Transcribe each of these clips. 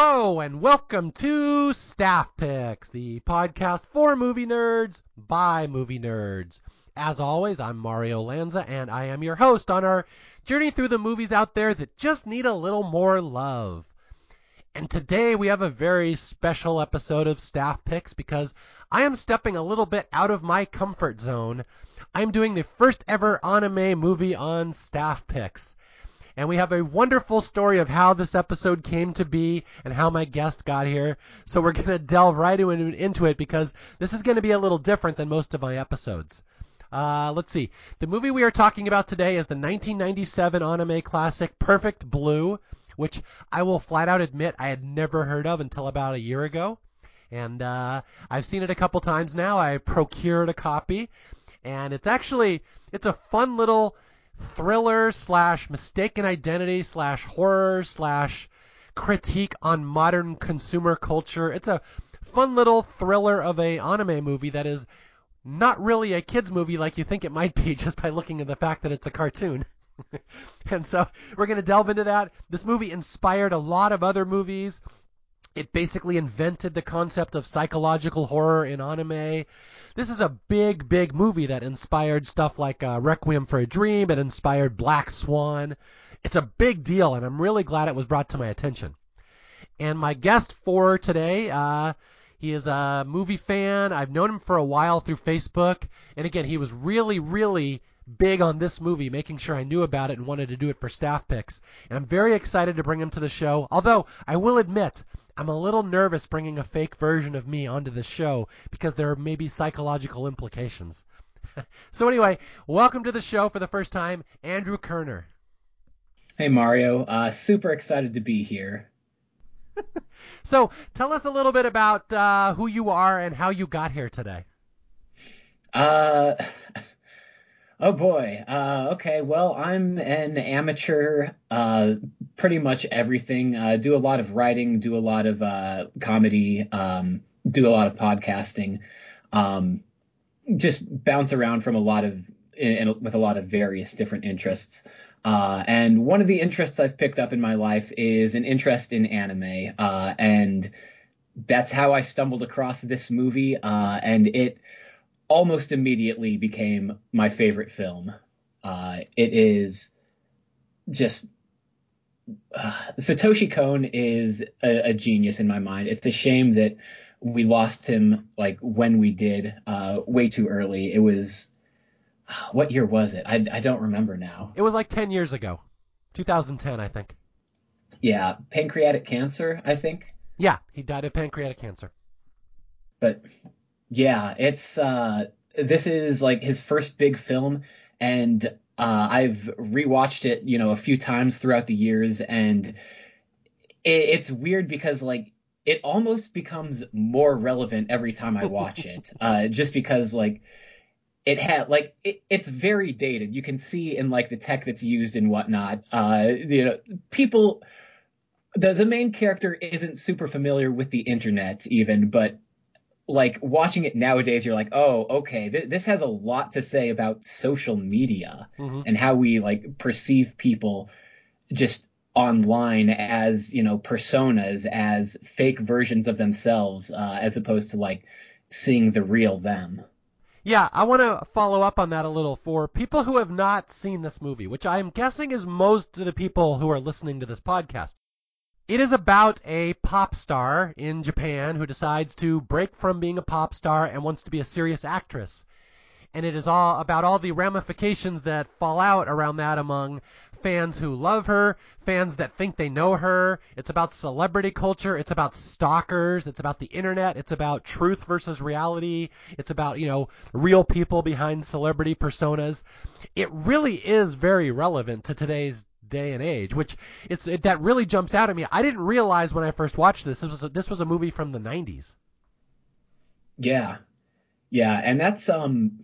Hello and welcome to Staff Picks, the podcast for movie nerds by movie nerds. As always, I'm Mario Lanza and I am your host on our journey through the movies out there that just need a little more love. And today we have a very special episode of Staff Picks because I am stepping a little bit out of my comfort zone. I'm doing the first ever anime movie on Staff Picks. And we have a wonderful story of how this episode came to be and how my guest got here. So we're going to delve right into it because this is going to be a little different than most of my episodes. Uh, let's see. The movie we are talking about today is the 1997 anime classic Perfect Blue, which I will flat out admit I had never heard of until about a year ago. And uh, I've seen it a couple times now. I procured a copy, and it's actually it's a fun little thriller slash mistaken identity slash horror slash critique on modern consumer culture. It's a fun little thriller of a anime movie that is not really a kids movie like you think it might be just by looking at the fact that it's a cartoon. and so we're going to delve into that. This movie inspired a lot of other movies. It basically invented the concept of psychological horror in anime. This is a big, big movie that inspired stuff like uh, Requiem for a Dream. It inspired Black Swan. It's a big deal, and I'm really glad it was brought to my attention. And my guest for today, uh, he is a movie fan. I've known him for a while through Facebook. And again, he was really, really big on this movie, making sure I knew about it and wanted to do it for staff picks. And I'm very excited to bring him to the show. Although I will admit, I'm a little nervous bringing a fake version of me onto the show because there may be psychological implications. so anyway, welcome to the show for the first time, Andrew Kerner. Hey Mario, uh, super excited to be here. so tell us a little bit about uh, who you are and how you got here today. Uh, Oh boy. Uh, okay. Well, I'm an amateur, uh, pretty much everything. Uh, do a lot of writing, do a lot of uh, comedy, um, do a lot of podcasting. Um, just bounce around from a lot of in, in, with a lot of various different interests. Uh, and one of the interests I've picked up in my life is an interest in anime, uh, and that's how I stumbled across this movie. and it almost immediately became my favorite film. Uh, it is just uh, Satoshi Kon is a, a, genius in my mind. It's a shame that we lost him like when we did, uh, way too early. It was what year was it? I, I don't remember now. It was like ten years ago, 2010, I think. Yeah, pancreatic cancer, I think. Yeah, he died of pancreatic cancer. But yeah, it's uh, this is like his first big film, and uh, I've rewatched it, you know, a few times throughout the years, and it, it's weird because like it almost becomes more relevant every time I watch it, uh, just because like it had like it, it's very dated. You can see in like the tech that's used and whatnot. Uh, you know, people. The the main character isn't super familiar with the internet even, but like watching it nowadays, you're like, oh, okay, th- this has a lot to say about social media mm-hmm. and how we like perceive people just online as you know personas, as fake versions of themselves, uh, as opposed to like seeing the real them. Yeah, I want to follow up on that a little for people who have not seen this movie, which I'm guessing is most of the people who are listening to this podcast. It is about a pop star in Japan who decides to break from being a pop star and wants to be a serious actress. And it is all about all the ramifications that fall out around that among fans who love her, fans that think they know her. It's about celebrity culture. It's about stalkers. It's about the internet. It's about truth versus reality. It's about, you know, real people behind celebrity personas. It really is very relevant to today's day and age, which it's it, that really jumps out at me. I didn't realize when I first watched this this was a, this was a movie from the 90s. Yeah. Yeah, and that's um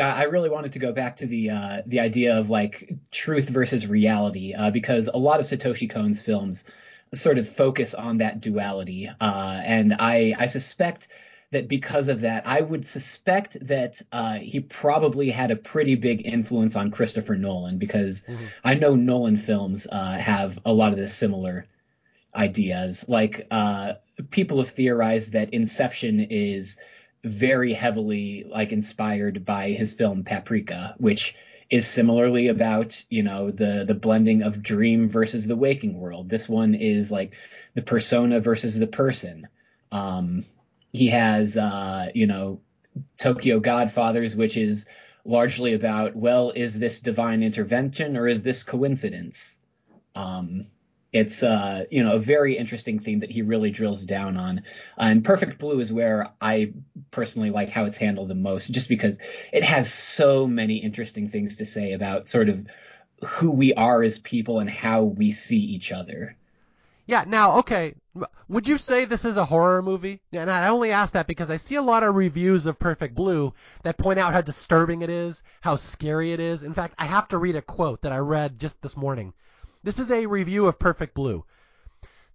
I really wanted to go back to the uh, the idea of like truth versus reality uh, because a lot of Satoshi Kon's films sort of focus on that duality, uh, and I I suspect that because of that, I would suspect that uh, he probably had a pretty big influence on Christopher Nolan because mm-hmm. I know Nolan films uh, have a lot of the similar ideas. Like uh, people have theorized that Inception is very heavily like inspired by his film Paprika, which is similarly about you know the the blending of dream versus the waking world. This one is like the persona versus the person. Um, he has uh, you know Tokyo Godfathers, which is largely about well, is this divine intervention or is this coincidence? Um, it's uh, you know a very interesting theme that he really drills down on. And Perfect Blue is where I personally like how it's handled the most, just because it has so many interesting things to say about sort of who we are as people and how we see each other. Yeah. Now, okay, would you say this is a horror movie? And I only ask that because I see a lot of reviews of Perfect Blue that point out how disturbing it is, how scary it is. In fact, I have to read a quote that I read just this morning. This is a review of Perfect Blue.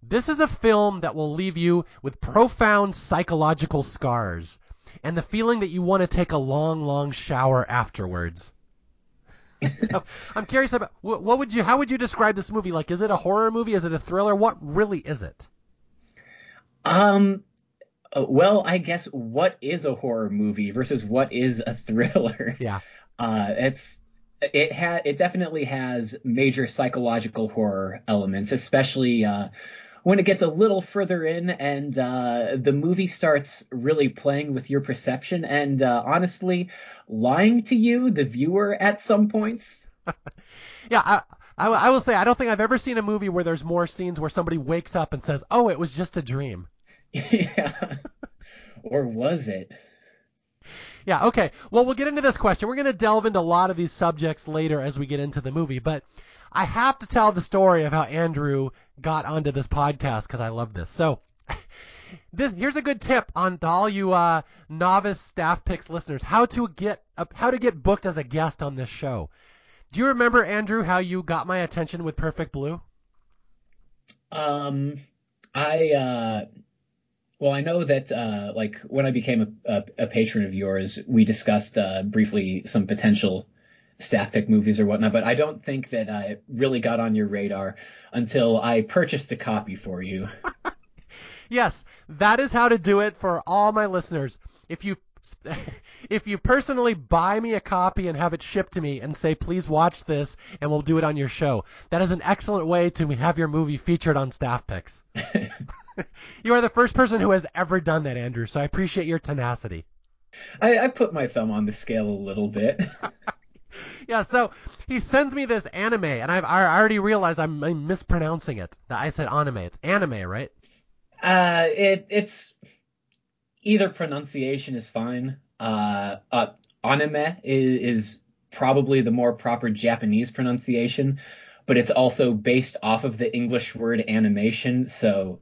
This is a film that will leave you with profound psychological scars and the feeling that you want to take a long, long shower afterwards. so I'm curious about what would you how would you describe this movie? Like, is it a horror movie? Is it a thriller? What really is it? Um, uh, well, I guess what is a horror movie versus what is a thriller? Yeah. Uh, it's it had it definitely has major psychological horror elements, especially uh, when it gets a little further in and uh, the movie starts really playing with your perception and uh, honestly lying to you, the viewer, at some points. yeah, I, I, I will say I don't think I've ever seen a movie where there's more scenes where somebody wakes up and says, "Oh, it was just a dream." yeah. or was it? Yeah, okay. Well, we'll get into this question. We're going to delve into a lot of these subjects later as we get into the movie, but I have to tell the story of how Andrew got onto this podcast because I love this. So, this here's a good tip on to all you uh, novice staff picks listeners how to get uh, how to get booked as a guest on this show. Do you remember Andrew how you got my attention with Perfect Blue? Um, I uh, well, I know that uh, like when I became a, a, a, patron of yours, we discussed uh, briefly some potential staff pick movies or whatnot, but I don't think that I really got on your radar until I purchased a copy for you. yes, that is how to do it for all my listeners. If you if you personally buy me a copy and have it shipped to me and say please watch this and we'll do it on your show, that is an excellent way to have your movie featured on staff picks. you are the first person who has ever done that, Andrew. So I appreciate your tenacity. I, I put my thumb on the scale a little bit. yeah, so he sends me this anime, and I've I already realized I'm, I'm mispronouncing it. That I said anime. It's anime, right? Uh, it it's either pronunciation is fine. Uh, uh anime is, is probably the more proper Japanese pronunciation, but it's also based off of the English word animation, so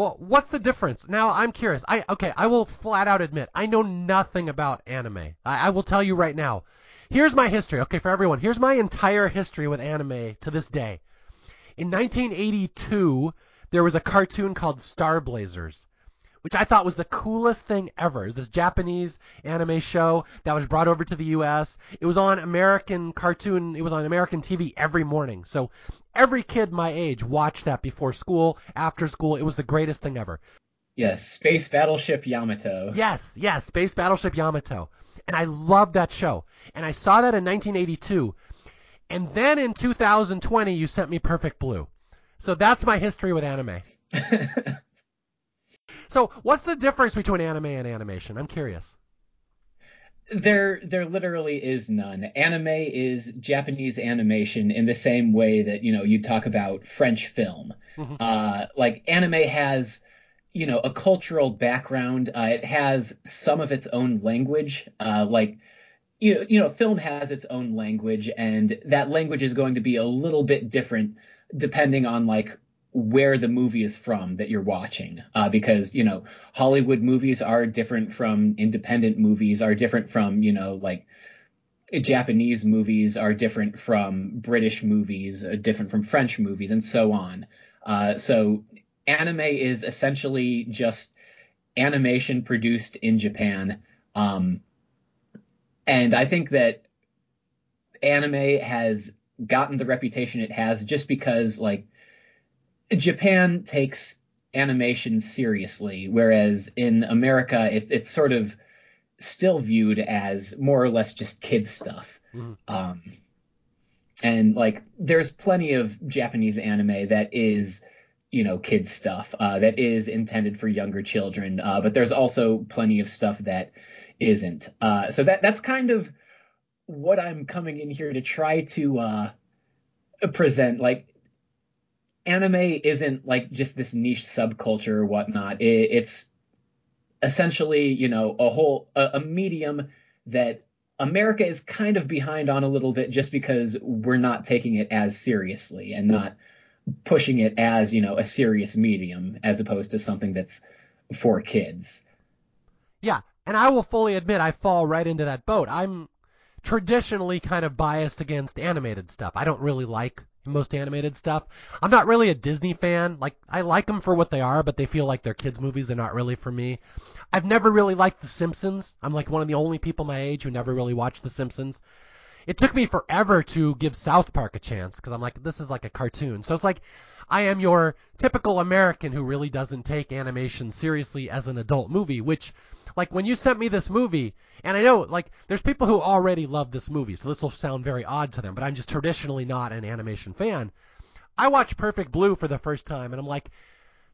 well, what's the difference? Now I'm curious. I okay, I will flat out admit I know nothing about anime. I, I will tell you right now. Here's my history. Okay, for everyone, here's my entire history with anime to this day. In 1982, there was a cartoon called Star Blazers which I thought was the coolest thing ever. This Japanese anime show that was brought over to the U.S. It was on American cartoon. It was on American TV every morning. So every kid my age watched that before school, after school. It was the greatest thing ever. Yes, Space Battleship Yamato. Yes, yes, Space Battleship Yamato. And I loved that show. And I saw that in 1982. And then in 2020, you sent me Perfect Blue. So that's my history with anime. So, what's the difference between anime and animation? I'm curious. There, there literally is none. Anime is Japanese animation in the same way that you know you talk about French film. Mm-hmm. Uh, like anime has, you know, a cultural background. Uh, it has some of its own language. Uh, like you know, you know, film has its own language, and that language is going to be a little bit different depending on like where the movie is from that you're watching. Uh, because you know hollywood movies are different from independent movies are different from you know like japanese movies are different from british movies uh, different from french movies and so on. Uh, so anime is essentially just animation produced in japan. Um, and i think that anime has gotten the reputation it has just because like Japan takes animation seriously, whereas in America, it, it's sort of still viewed as more or less just kids stuff. Mm-hmm. Um, and like, there's plenty of Japanese anime that is, you know, kids stuff uh, that is intended for younger children, uh, but there's also plenty of stuff that isn't. Uh, so that that's kind of what I'm coming in here to try to uh, present. Like, anime isn't like just this niche subculture or whatnot. It, it's essentially, you know, a whole a, a medium that America is kind of behind on a little bit just because we're not taking it as seriously and not pushing it as, you know, a serious medium as opposed to something that's for kids. Yeah, and I will fully admit I fall right into that boat. I'm traditionally kind of biased against animated stuff. I don't really like most animated stuff. I'm not really a Disney fan. Like I like them for what they are, but they feel like they're kids movies. They're not really for me. I've never really liked The Simpsons. I'm like one of the only people my age who never really watched The Simpsons. It took me forever to give South Park a chance because I'm like, this is like a cartoon. So it's like, I am your typical American who really doesn't take animation seriously as an adult movie, which, like, when you sent me this movie, and I know, like, there's people who already love this movie, so this will sound very odd to them, but I'm just traditionally not an animation fan. I watched Perfect Blue for the first time, and I'm like,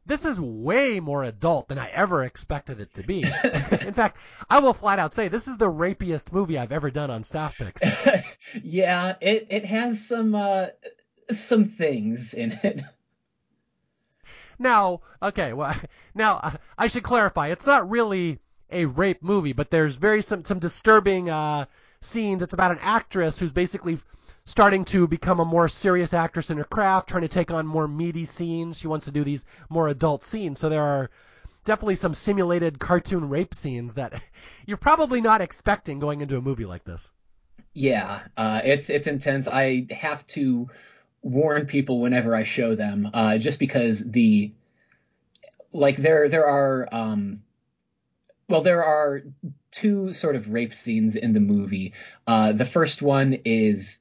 this is way more adult than I ever expected it to be. In fact, I will flat out say this is the rapiest movie I've ever done on Staff Picks. yeah, it it has some uh, some things in it. Now, okay, well, now I should clarify. It's not really a rape movie, but there's very some some disturbing uh, scenes. It's about an actress who's basically starting to become a more serious actress in her craft, trying to take on more meaty scenes. She wants to do these more adult scenes. So there are definitely some simulated cartoon rape scenes that you're probably not expecting going into a movie like this. Yeah, uh, it's it's intense. I have to warn people whenever I show them, uh, just because the like there there are um, well there are two sort of rape scenes in the movie. Uh, the first one is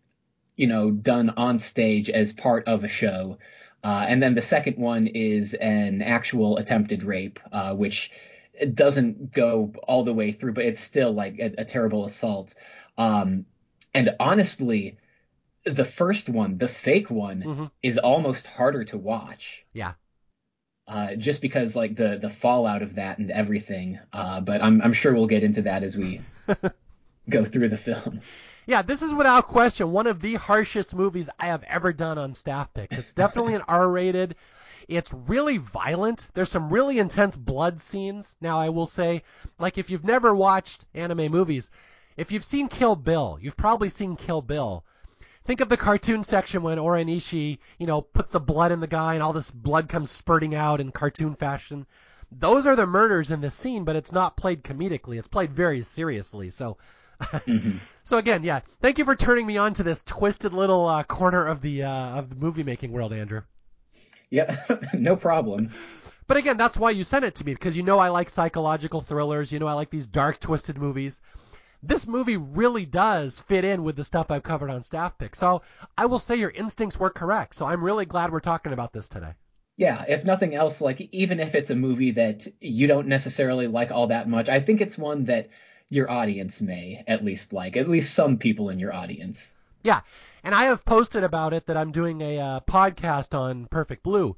you know, done on stage as part of a show. Uh, and then the second one is an actual attempted rape, uh, which doesn't go all the way through, but it's still like a, a terrible assault. Um, and honestly, the first one, the fake one, mm-hmm. is almost harder to watch. Yeah. Uh, just because like the the fallout of that and everything. Uh, but I'm I'm sure we'll get into that as we go through the film. Yeah, this is without question one of the harshest movies I have ever done on Staff Picks. It's definitely an R-rated. It's really violent. There's some really intense blood scenes. Now, I will say, like, if you've never watched anime movies, if you've seen Kill Bill, you've probably seen Kill Bill. Think of the cartoon section when O-Ren Ishii, you know, puts the blood in the guy and all this blood comes spurting out in cartoon fashion. Those are the murders in this scene, but it's not played comedically. It's played very seriously. So mm-hmm. So again, yeah, thank you for turning me on to this twisted little uh, corner of the uh, of the movie making world, Andrew. Yeah, no problem. But again, that's why you sent it to me because you know I like psychological thrillers. You know I like these dark, twisted movies. This movie really does fit in with the stuff I've covered on Staff Pick. So I will say your instincts were correct. So I'm really glad we're talking about this today. Yeah, if nothing else, like even if it's a movie that you don't necessarily like all that much, I think it's one that your audience may at least like, at least some people in your audience. Yeah, and I have posted about it that I'm doing a uh, podcast on Perfect Blue,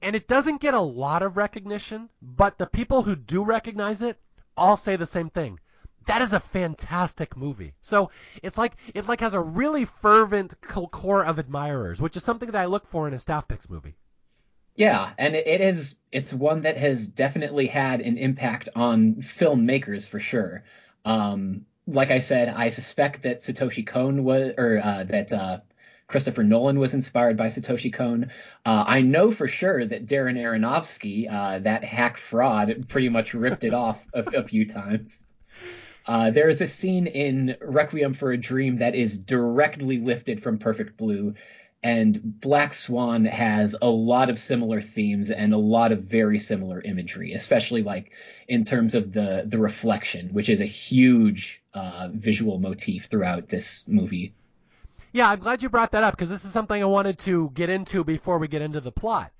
and it doesn't get a lot of recognition, but the people who do recognize it all say the same thing. That is a fantastic movie. So it's like it like has a really fervent core of admirers, which is something that I look for in a staff picks movie. Yeah, and it is it's one that has definitely had an impact on filmmakers for sure. Um, like I said, I suspect that Satoshi Kon was, or uh, that uh, Christopher Nolan was inspired by Satoshi Kon. Uh, I know for sure that Darren Aronofsky, uh, that hack fraud, pretty much ripped it off a, a, few times. Uh, there is a scene in Requiem for a Dream that is directly lifted from Perfect Blue and Black Swan has a lot of similar themes and a lot of very similar imagery, especially like in terms of the the reflection, which is a huge uh, visual motif throughout this movie. Yeah, I'm glad you brought that up because this is something I wanted to get into before we get into the plot.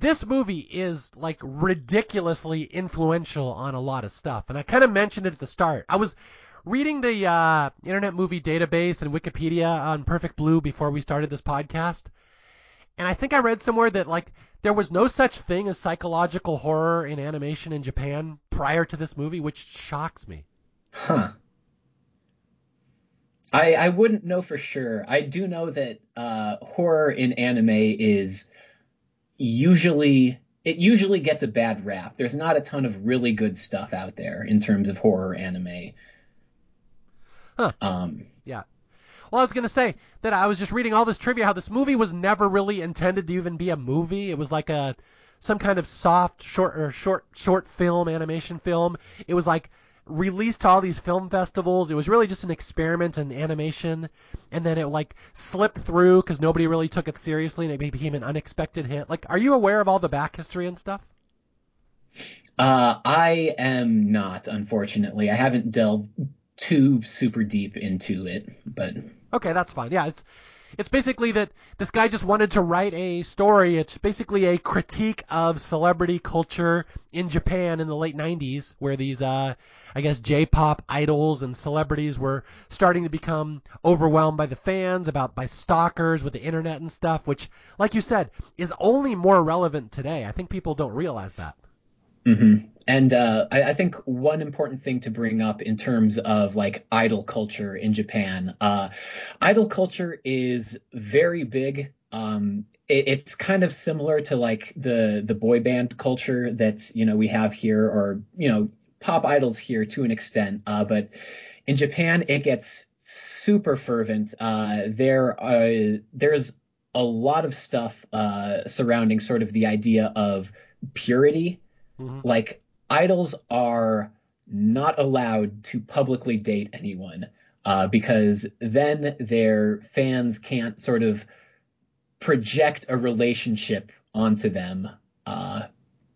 This movie is like ridiculously influential on a lot of stuff. And I kind of mentioned it at the start. I was reading the uh, Internet Movie Database and Wikipedia on Perfect Blue before we started this podcast. And I think I read somewhere that like there was no such thing as psychological horror in animation in Japan prior to this movie, which shocks me. Huh. I I wouldn't know for sure. I do know that uh, horror in anime is usually it usually gets a bad rap. There's not a ton of really good stuff out there in terms of horror anime. Huh. Um, yeah. Well, I was going to say that I was just reading all this trivia how this movie was never really intended to even be a movie. It was like a some kind of soft short or short short film animation film. It was like released to all these film festivals. It was really just an experiment in animation, and then it like slipped through because nobody really took it seriously, and it became an unexpected hit. Like, are you aware of all the back history and stuff? Uh, I am not, unfortunately. I haven't delved too super deep into it, but okay, that's fine. Yeah, it's it's basically that this guy just wanted to write a story. It's basically a critique of celebrity culture in Japan in the late 90s, where these, uh, I guess, J-pop idols and celebrities were starting to become overwhelmed by the fans, about by stalkers with the internet and stuff, which, like you said, is only more relevant today. I think people don't realize that. Mm-hmm. And uh, I, I, think one important thing to bring up in terms of like idol culture in Japan, uh, idol culture is very big. Um, it, it's kind of similar to like the the boy band culture that you know we have here, or you know pop idols here to an extent. Uh, but in Japan, it gets super fervent. Uh, there are there's a lot of stuff uh, surrounding sort of the idea of purity Mm-hmm. Like idols are not allowed to publicly date anyone uh, because then their fans can't sort of project a relationship onto them uh,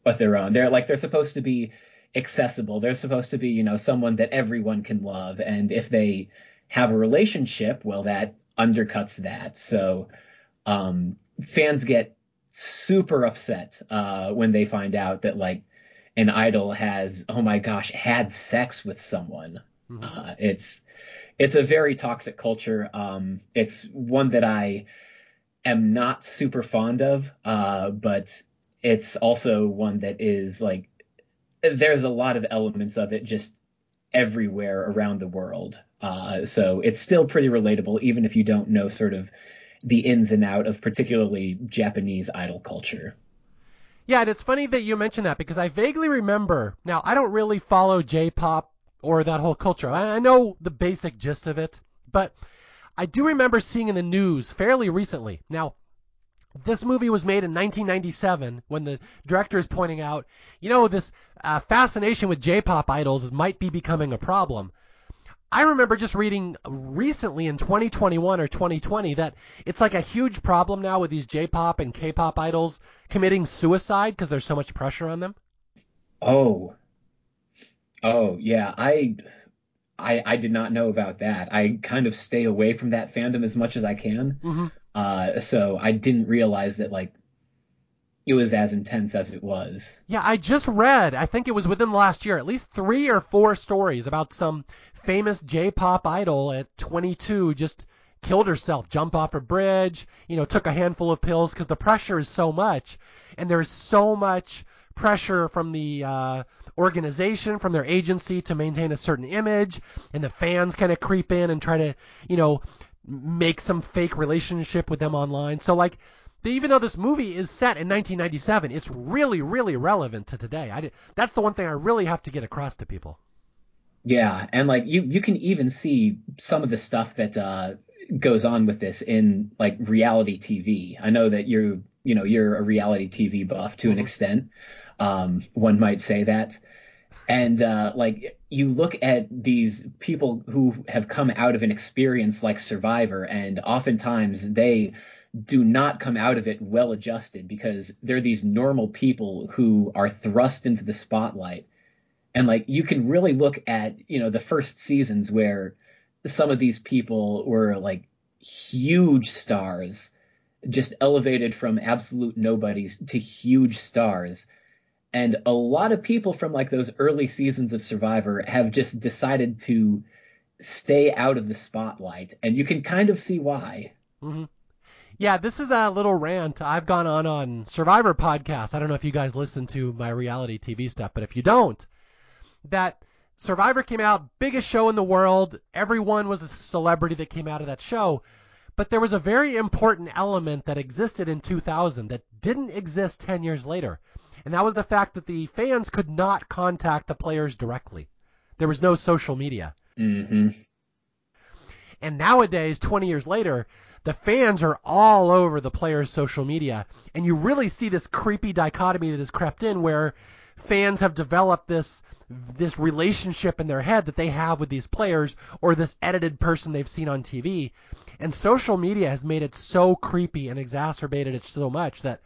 of their own. They're like they're supposed to be accessible. They're supposed to be you know someone that everyone can love, and if they have a relationship, well, that undercuts that. So um, fans get super upset uh, when they find out that like an idol has, oh my gosh, had sex with someone. Mm-hmm. Uh, it's it's a very toxic culture. Um, it's one that I am not super fond of, uh, but it's also one that is like there's a lot of elements of it just everywhere around the world. Uh, so it's still pretty relatable, even if you don't know sort of the ins and out of particularly Japanese idol culture. Yeah, and it's funny that you mentioned that because I vaguely remember. Now, I don't really follow J-pop or that whole culture. I, I know the basic gist of it, but I do remember seeing in the news fairly recently. Now, this movie was made in 1997 when the director is pointing out, you know, this uh, fascination with J-pop idols might be becoming a problem. I remember just reading recently in 2021 or 2020 that it's like a huge problem now with these J-pop and K-pop idols committing suicide because there's so much pressure on them. Oh, oh yeah, I, I, I did not know about that. I kind of stay away from that fandom as much as I can. Mm-hmm. Uh, so I didn't realize that like it was as intense as it was. Yeah, I just read, I think it was within the last year, at least three or four stories about some famous J-pop idol at 22 just killed herself, jumped off a bridge, you know, took a handful of pills because the pressure is so much, and there's so much pressure from the uh, organization, from their agency to maintain a certain image, and the fans kind of creep in and try to, you know, make some fake relationship with them online. So like even though this movie is set in 1997, it's really, really relevant to today. I did, that's the one thing I really have to get across to people. Yeah, and like you, you can even see some of the stuff that uh, goes on with this in like reality TV. I know that you're, you know, you're a reality TV buff to mm-hmm. an extent. Um, one might say that. And uh, like you look at these people who have come out of an experience like Survivor, and oftentimes they do not come out of it well adjusted because they're these normal people who are thrust into the spotlight. And like you can really look at, you know, the first seasons where some of these people were like huge stars just elevated from absolute nobodies to huge stars. And a lot of people from like those early seasons of Survivor have just decided to stay out of the spotlight. And you can kind of see why. Mm-hmm. Yeah, this is a little rant I've gone on on Survivor podcast. I don't know if you guys listen to my reality TV stuff, but if you don't, that Survivor came out, biggest show in the world. Everyone was a celebrity that came out of that show. But there was a very important element that existed in 2000 that didn't exist 10 years later. And that was the fact that the fans could not contact the players directly. There was no social media. Mm-hmm. And nowadays, 20 years later, the fans are all over the players' social media. And you really see this creepy dichotomy that has crept in where fans have developed this this relationship in their head that they have with these players or this edited person they've seen on TV. And social media has made it so creepy and exacerbated it so much that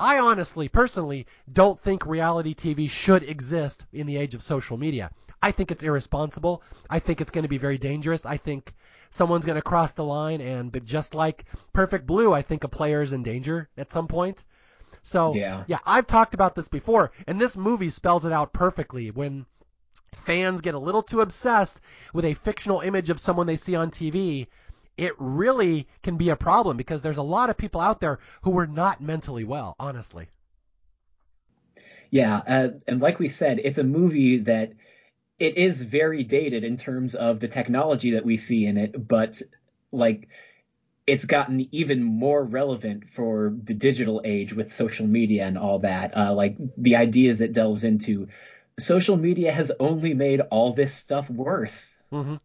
I honestly, personally, don't think reality TV should exist in the age of social media. I think it's irresponsible. I think it's going to be very dangerous. I think someone's going to cross the line, and but just like Perfect Blue, I think a player is in danger at some point. So yeah. yeah, I've talked about this before, and this movie spells it out perfectly when fans get a little too obsessed with a fictional image of someone they see on TV. It really can be a problem because there's a lot of people out there who are not mentally well, honestly. Yeah, uh, and like we said, it's a movie that it is very dated in terms of the technology that we see in it, but like it's gotten even more relevant for the digital age with social media and all that. Uh, like the ideas it delves into. Social media has only made all this stuff worse. Mm-hmm.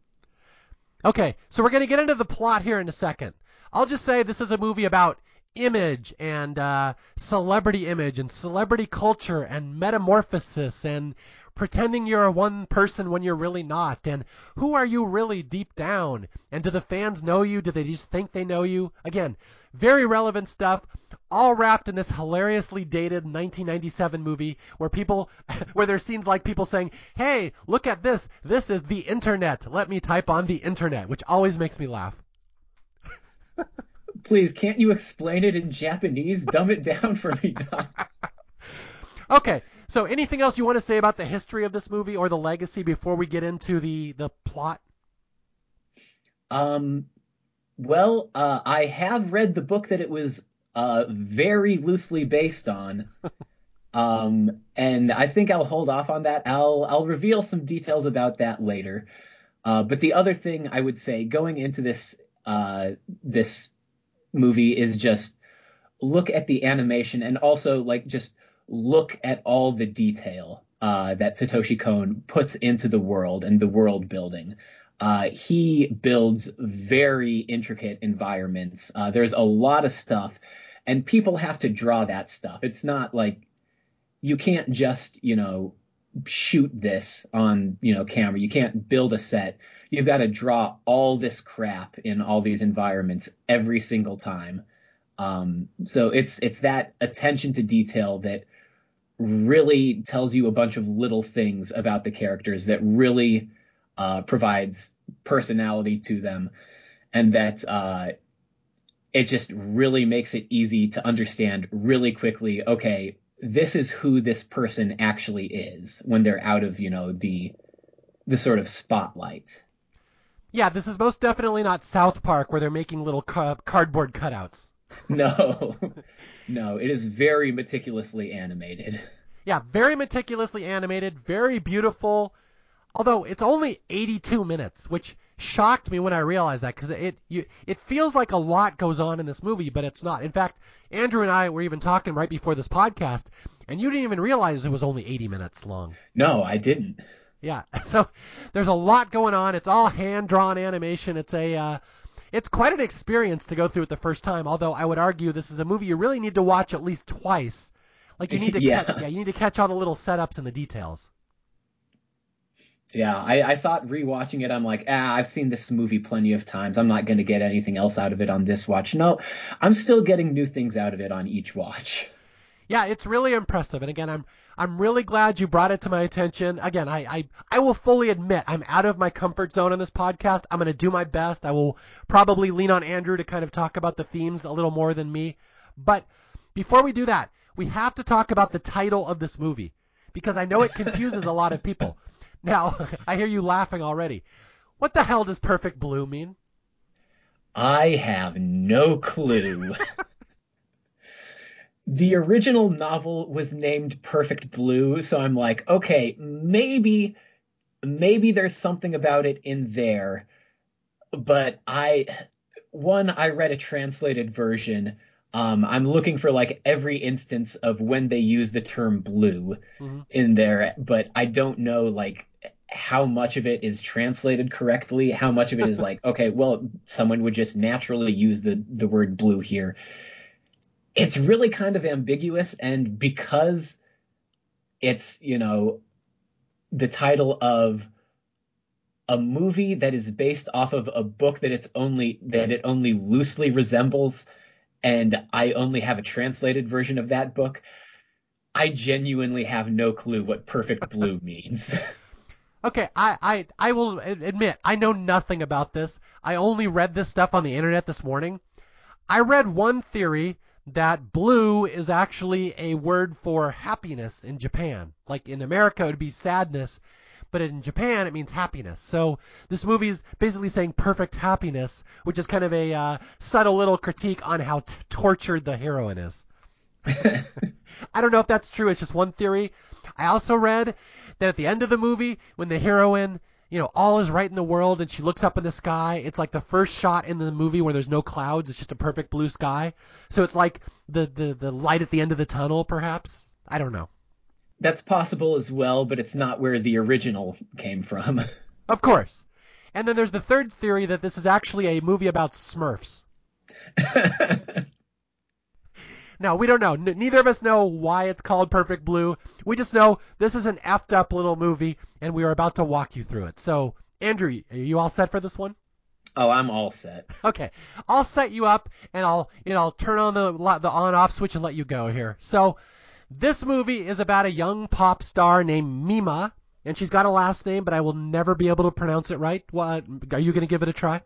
Okay, so we're going to get into the plot here in a second. I'll just say this is a movie about image and uh, celebrity image and celebrity culture and metamorphosis and pretending you're one person when you're really not. And who are you really deep down? And do the fans know you? Do they just think they know you? Again very relevant stuff all wrapped in this hilariously dated 1997 movie where people where there's scenes like people saying hey look at this. This is the internet. Let me type on the internet which always makes me laugh. Please can't you explain it in japanese? Dumb it down for me doc. Okay so, anything else you want to say about the history of this movie or the legacy before we get into the the plot? Um, well, uh, I have read the book that it was uh, very loosely based on. um, and I think I'll hold off on that. I'll I'll reveal some details about that later. Uh, but the other thing I would say going into this uh, this movie is just look at the animation and also like just look at all the detail uh, that Satoshi Kon puts into the world and the world building. Uh, he builds very intricate environments. Uh, there's a lot of stuff, and people have to draw that stuff. It's not like you can't just, you know, shoot this on, you know, camera. You can't build a set. You've got to draw all this crap in all these environments every single time. Um, so it's it's that attention to detail that really tells you a bunch of little things about the characters that really uh, provides personality to them, and that uh, it just really makes it easy to understand really quickly. Okay, this is who this person actually is when they're out of you know the the sort of spotlight. Yeah, this is most definitely not South Park where they're making little ca- cardboard cutouts. No, no, it is very meticulously animated. Yeah, very meticulously animated, very beautiful. Although it's only 82 minutes, which shocked me when I realized that because it you, it feels like a lot goes on in this movie, but it's not. In fact, Andrew and I were even talking right before this podcast, and you didn't even realize it was only 80 minutes long. No, I didn't. Yeah, so there's a lot going on. It's all hand drawn animation. It's a uh, it's quite an experience to go through it the first time. Although I would argue this is a movie you really need to watch at least twice. Like you need to yeah. catch, yeah, you need to catch all the little setups and the details. Yeah, I, I thought rewatching it, I'm like, ah, I've seen this movie plenty of times. I'm not going to get anything else out of it on this watch. No, I'm still getting new things out of it on each watch. Yeah, it's really impressive. And again, I'm I'm really glad you brought it to my attention. Again, I I, I will fully admit I'm out of my comfort zone on this podcast. I'm going to do my best. I will probably lean on Andrew to kind of talk about the themes a little more than me. But before we do that, we have to talk about the title of this movie because I know it confuses a lot of people. Now, I hear you laughing already. What the hell does perfect blue mean? I have no clue. the original novel was named Perfect Blue, so I'm like, okay, maybe maybe there's something about it in there. But I one I read a translated version. Um, I'm looking for like every instance of when they use the term blue mm-hmm. in there, but I don't know like how much of it is translated correctly, how much of it is like, okay, well, someone would just naturally use the, the word blue here. It's really kind of ambiguous. And because it's, you know, the title of a movie that is based off of a book that it's only, that it only loosely resembles, and I only have a translated version of that book, I genuinely have no clue what perfect blue means. Okay, I, I, I will admit, I know nothing about this. I only read this stuff on the internet this morning. I read one theory that blue is actually a word for happiness in Japan. Like in America, it would be sadness, but in Japan, it means happiness. So this movie is basically saying perfect happiness, which is kind of a uh, subtle little critique on how t- tortured the heroine is. I don't know if that's true. It's just one theory. I also read that at the end of the movie, when the heroine, you know, all is right in the world and she looks up in the sky, it's like the first shot in the movie where there's no clouds, it's just a perfect blue sky. So it's like the, the, the light at the end of the tunnel, perhaps? I don't know. That's possible as well, but it's not where the original came from. of course. And then there's the third theory that this is actually a movie about Smurfs. No, we don't know. N- neither of us know why it's called Perfect Blue. We just know this is an effed up little movie, and we are about to walk you through it. So, Andrew, are you all set for this one? Oh, I'm all set. Okay, I'll set you up, and I'll you know I'll turn on the the on off switch and let you go here. So, this movie is about a young pop star named Mima, and she's got a last name, but I will never be able to pronounce it right. What are you going to give it a try?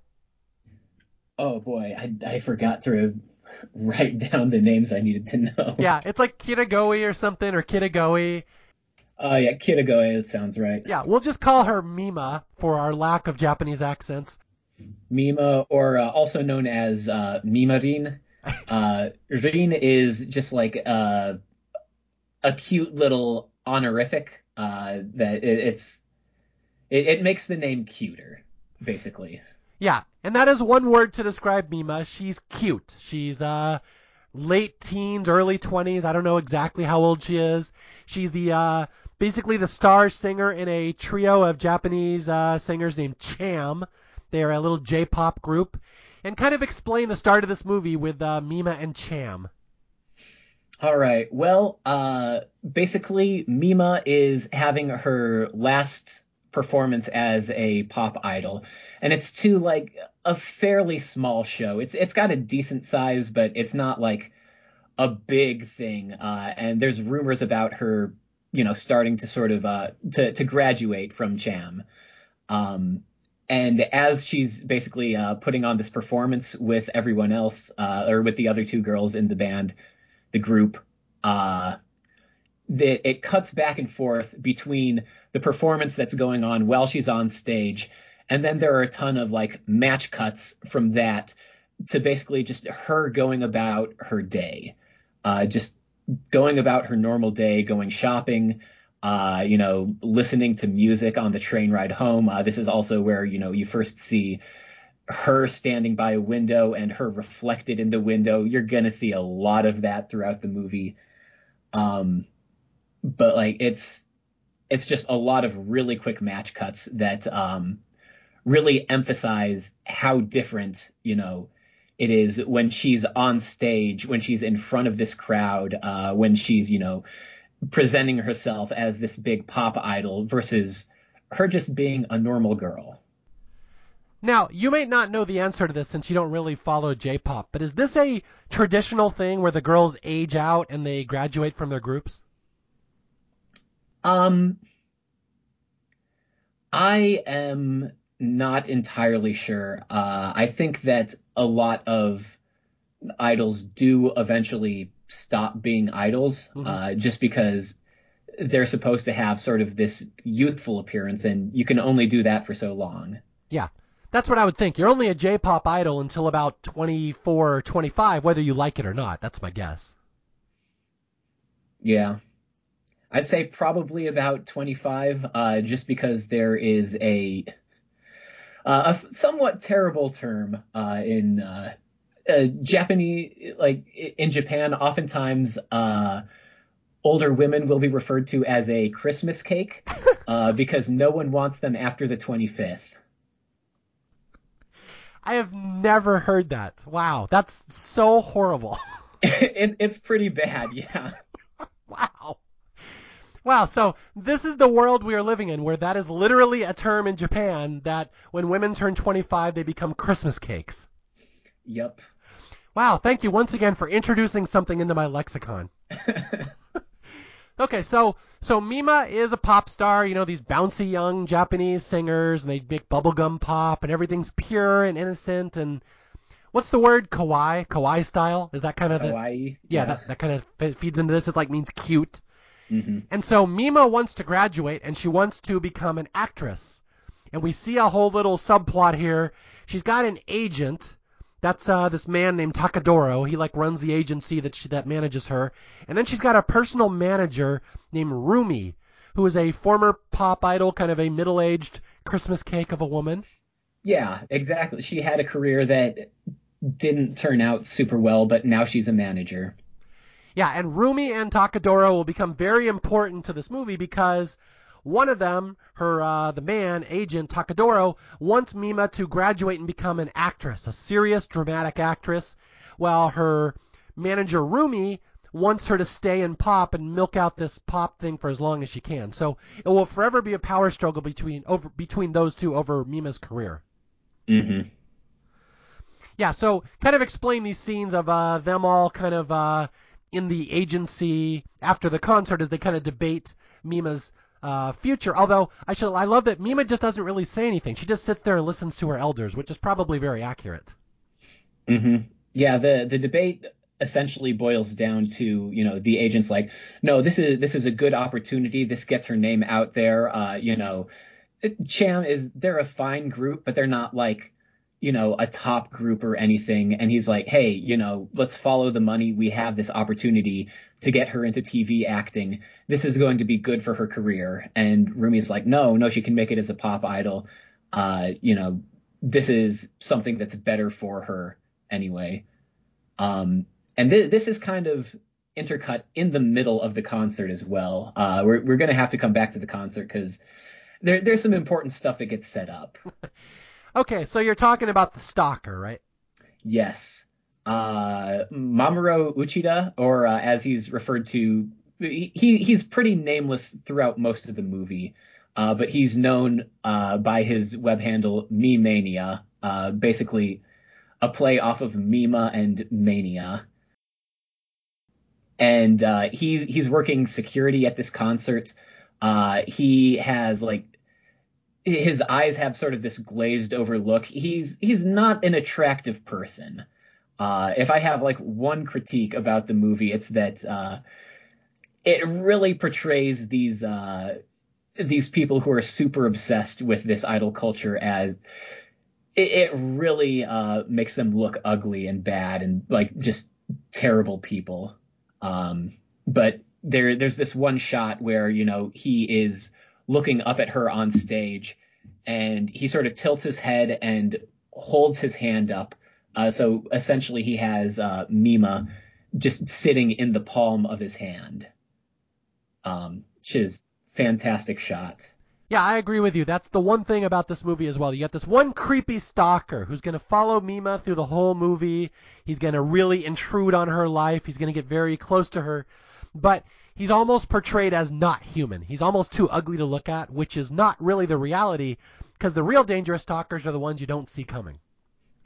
Oh boy, I, I forgot to write down the names I needed to know. Yeah, it's like Kitagoe or something, or Kitagoe. Oh, uh, yeah, Kitagoe, that sounds right. Yeah, we'll just call her Mima for our lack of Japanese accents. Mima, or uh, also known as uh, Mimarin. Uh, Rin is just like uh, a cute little honorific uh, that it, it's it, it makes the name cuter, basically. Yeah, and that is one word to describe Mima. She's cute. She's uh late teens, early 20s. I don't know exactly how old she is. She's the uh basically the star singer in a trio of Japanese uh singers named Cham. They are a little J-pop group. And kind of explain the start of this movie with uh, Mima and Cham. All right. Well, uh, basically, Mima is having her last performance as a pop idol and it's to like a fairly small show. It's it's got a decent size but it's not like a big thing uh, and there's rumors about her you know starting to sort of uh, to to graduate from Cham. Um, and as she's basically uh, putting on this performance with everyone else uh, or with the other two girls in the band the group uh, that it cuts back and forth between the performance that's going on while she's on stage, and then there are a ton of like match cuts from that to basically just her going about her day, uh, just going about her normal day, going shopping, uh, you know, listening to music on the train ride home. Uh, this is also where you know you first see her standing by a window and her reflected in the window. You're gonna see a lot of that throughout the movie. Um, but like it's it's just a lot of really quick match cuts that um, really emphasize how different you know it is when she's on stage, when she's in front of this crowd, uh, when she's you know presenting herself as this big pop idol versus her just being a normal girl. Now, you may not know the answer to this since you don't really follow J-pop, but is this a traditional thing where the girls age out and they graduate from their groups? Um, I am not entirely sure. Uh, I think that a lot of idols do eventually stop being idols, Mhm. uh, just because they're supposed to have sort of this youthful appearance, and you can only do that for so long. Yeah. That's what I would think. You're only a J-pop idol until about 24 or 25, whether you like it or not. That's my guess. Yeah. I'd say probably about 25, uh, just because there is a, uh, a f- somewhat terrible term, uh, in, uh, uh, Japanese, like in Japan, oftentimes, uh, older women will be referred to as a Christmas cake, uh, because no one wants them after the 25th. I have never heard that. Wow, that's so horrible. it, it's pretty bad, yeah. wow. Wow, so this is the world we are living in where that is literally a term in Japan that when women turn 25 they become Christmas cakes. Yep. Wow, thank you once again for introducing something into my lexicon. Okay, so so Mima is a pop star, you know, these bouncy young Japanese singers and they make bubblegum pop and everything's pure and innocent and what's the word kawaii? Kawaii style? Is that kind of the Hawaii. Yeah, that that kind of feeds into this. It's like means cute. Hmm And so Mima wants to graduate and she wants to become an actress. And we see a whole little subplot here. She's got an agent. That's uh, this man named Takadoro. He like runs the agency that she, that manages her. And then she's got a personal manager named Rumi, who is a former pop idol, kind of a middle-aged Christmas cake of a woman. Yeah, exactly. She had a career that didn't turn out super well, but now she's a manager. Yeah, and Rumi and Takadoro will become very important to this movie because one of them, her uh, the man agent Takadoro, wants Mima to graduate and become an actress, a serious dramatic actress, while her manager Rumi wants her to stay in pop and milk out this pop thing for as long as she can. So it will forever be a power struggle between over between those two over Mima's career. hmm Yeah, so kind of explain these scenes of uh, them all kind of uh, in the agency after the concert as they kind of debate Mima's uh, future. Although I should, I love that Mima just doesn't really say anything. She just sits there and listens to her elders, which is probably very accurate. hmm Yeah, the the debate essentially boils down to you know the agents like no this is this is a good opportunity this gets her name out there uh you know cham is they're a fine group but they're not like you know a top group or anything. And he's like hey you know let's follow the money. We have this opportunity to get her into tv acting. This is going to be good for her career. And rumi's like no no she can make it as a pop idol. Uh you know this is something that's better for her anyway. Um and th- this is kind of intercut in the middle of the concert as well. Uh, we're we're gonna have to come back to the concert because there there's some important stuff that gets set up. Okay, so you're talking about the stalker, right? Yes, uh, Mamoru Uchida, or uh, as he's referred to, he he's pretty nameless throughout most of the movie, uh, but he's known uh, by his web handle Me Mania, uh, basically a play off of Mima and Mania. and uh, he he's working security at this concert. He has like his eyes have sort of this glazed over look. He's he's not an attractive person. Uh, if I have like one critique about the movie, it's that uh, it really portrays these uh, these people who are super obsessed with this idol culture as it, it really uh, makes them look ugly and bad and like just terrible people. Um, but there, there's this one shot where, you know, he is looking up at her on stage and he sort of tilts his head and holds his hand up. Uh, so essentially he has, uh, Mima just sitting in the palm of his hand. Um, which is fantastic shot. Yeah, I agree with you. That's the one thing about this movie as well. You got this one creepy stalker who's going to follow Mima through the whole movie. He's going to really intrude on her life. He's going to get very close to her. But he's almost portrayed as not human. He's almost too ugly to look at, which is not really the reality because the real dangerous stalkers are the ones you don't see coming.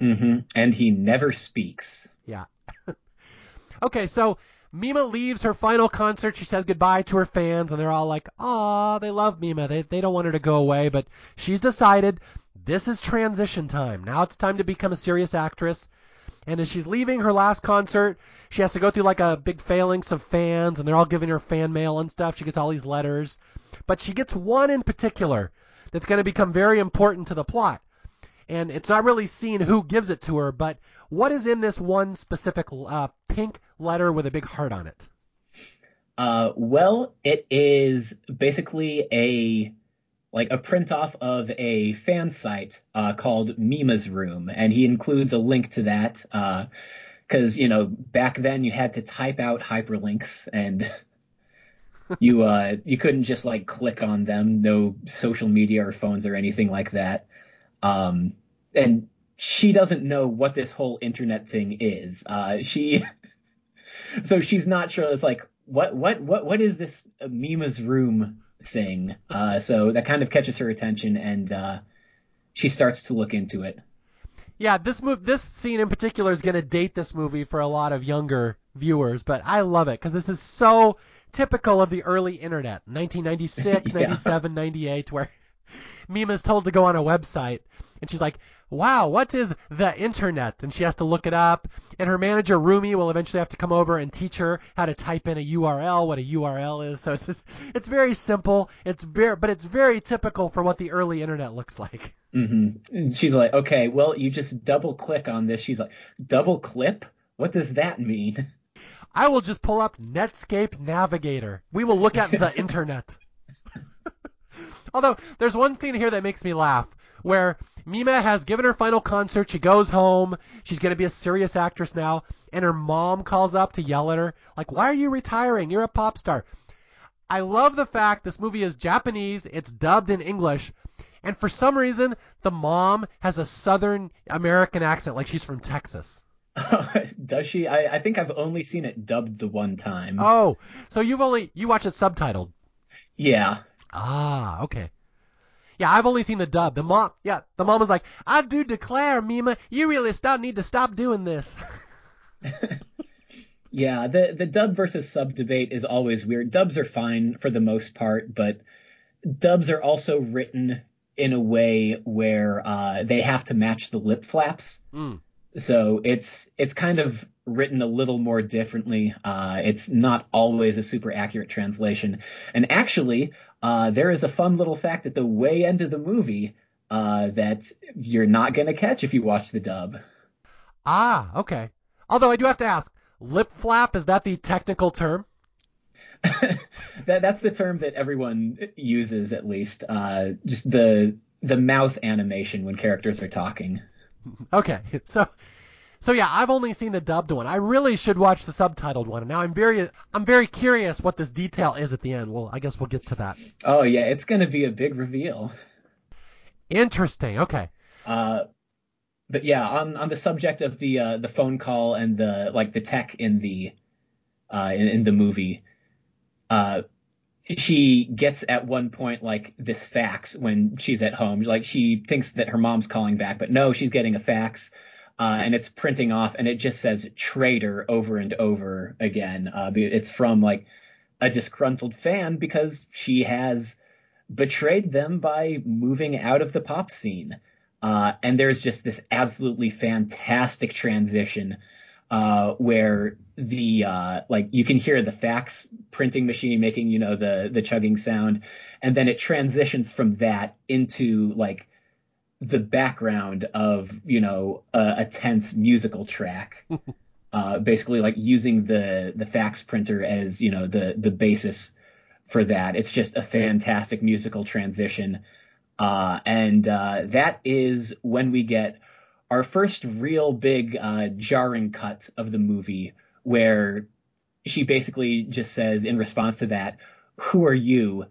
Mm-hmm. And he never speaks. Yeah. okay, so Mima leaves her final concert. She says goodbye to her fans, and they're all like, "Aw, they love Mima. They they don't want her to go away." But she's decided this is transition time. Now it's time to become a serious actress. And as she's leaving her last concert, she has to go through like a big phalanx of fans, and they're all giving her fan mail and stuff. She gets all these letters, but she gets one in particular that's going to become very important to the plot. And it's not really seen who gives it to her, but what is in this one specific uh, pink letter with a big heart on it? Uh, well, it is basically a like a print off of a fan site uh, called Mima's Room, and he includes a link to that because uh, you know back then you had to type out hyperlinks and you uh, you couldn't just like click on them, no social media or phones or anything like that. Um, and she doesn't know what this whole internet thing is. Uh, she, so she's not sure. It's like, what, what, what, what is this Mima's room thing? Uh, so that kind of catches her attention and, uh, she starts to look into it. Yeah, this move, this scene in particular is going to date this movie for a lot of younger viewers, but I love it because this is so typical of the early internet, 1996, yeah. 97, 98, where Mima's told to go on a website and she's like, wow, what is the internet? And she has to look it up. And her manager, Rumi, will eventually have to come over and teach her how to type in a URL, what a URL is. So it's just, it's very simple. It's very, but it's very typical for what the early internet looks like. Mm-hmm. And she's like, okay, well, you just double click on this. She's like, double clip? What does that mean? I will just pull up Netscape Navigator. We will look at the internet. Although there's one scene here that makes me laugh where Mima has given her final concert. She goes home. She's going to be a serious actress now. And her mom calls up to yell at her, like, why are you retiring? You're a pop star. I love the fact this movie is Japanese. It's dubbed in English. And for some reason, the mom has a Southern American accent, like she's from Texas. Does she? I, I think I've only seen it dubbed the one time. Oh, so you've only you watch it subtitled? Yeah. Ah, okay. Yeah, I've only seen the dub. The mom, yeah, the mom was like, "I do declare, Mima, you really stop need to stop doing this." yeah, the the dub versus sub debate is always weird. Dubs are fine for the most part, but dubs are also written in a way where uh, they have to match the lip flaps. Mm. So it's it's kind of written a little more differently. Uh, it's not always a super accurate translation. And actually, uh, there is a fun little fact at the way end of the movie uh, that you're not going to catch if you watch the dub. Ah, okay. Although I do have to ask, lip flap is that the technical term? that that's the term that everyone uses at least. Uh, just the the mouth animation when characters are talking. Okay, so so yeah, I've only seen the dubbed one. I really should watch the subtitled one. And now I'm very I'm very curious what this detail is at the end. Well, I guess we'll get to that. Oh yeah, it's going to be a big reveal. Interesting. Okay. Uh but yeah, on on the subject of the uh the phone call and the like the tech in the uh in, in the movie uh she gets at one point like this fax when she's at home. Like she thinks that her mom's calling back, but no, she's getting a fax uh, and it's printing off, and it just says traitor over and over again. Uh, it's from like a disgruntled fan because she has betrayed them by moving out of the pop scene. Uh, and there's just this absolutely fantastic transition uh, where the uh, like you can hear the fax printing machine making you know the the chugging sound, and then it transitions from that into like the background of you know a, a tense musical track uh, basically like using the the fax printer as you know the the basis for that. It's just a fantastic musical transition. Uh, and uh, that is when we get our first real big uh, jarring cut of the movie where she basically just says in response to that who are you?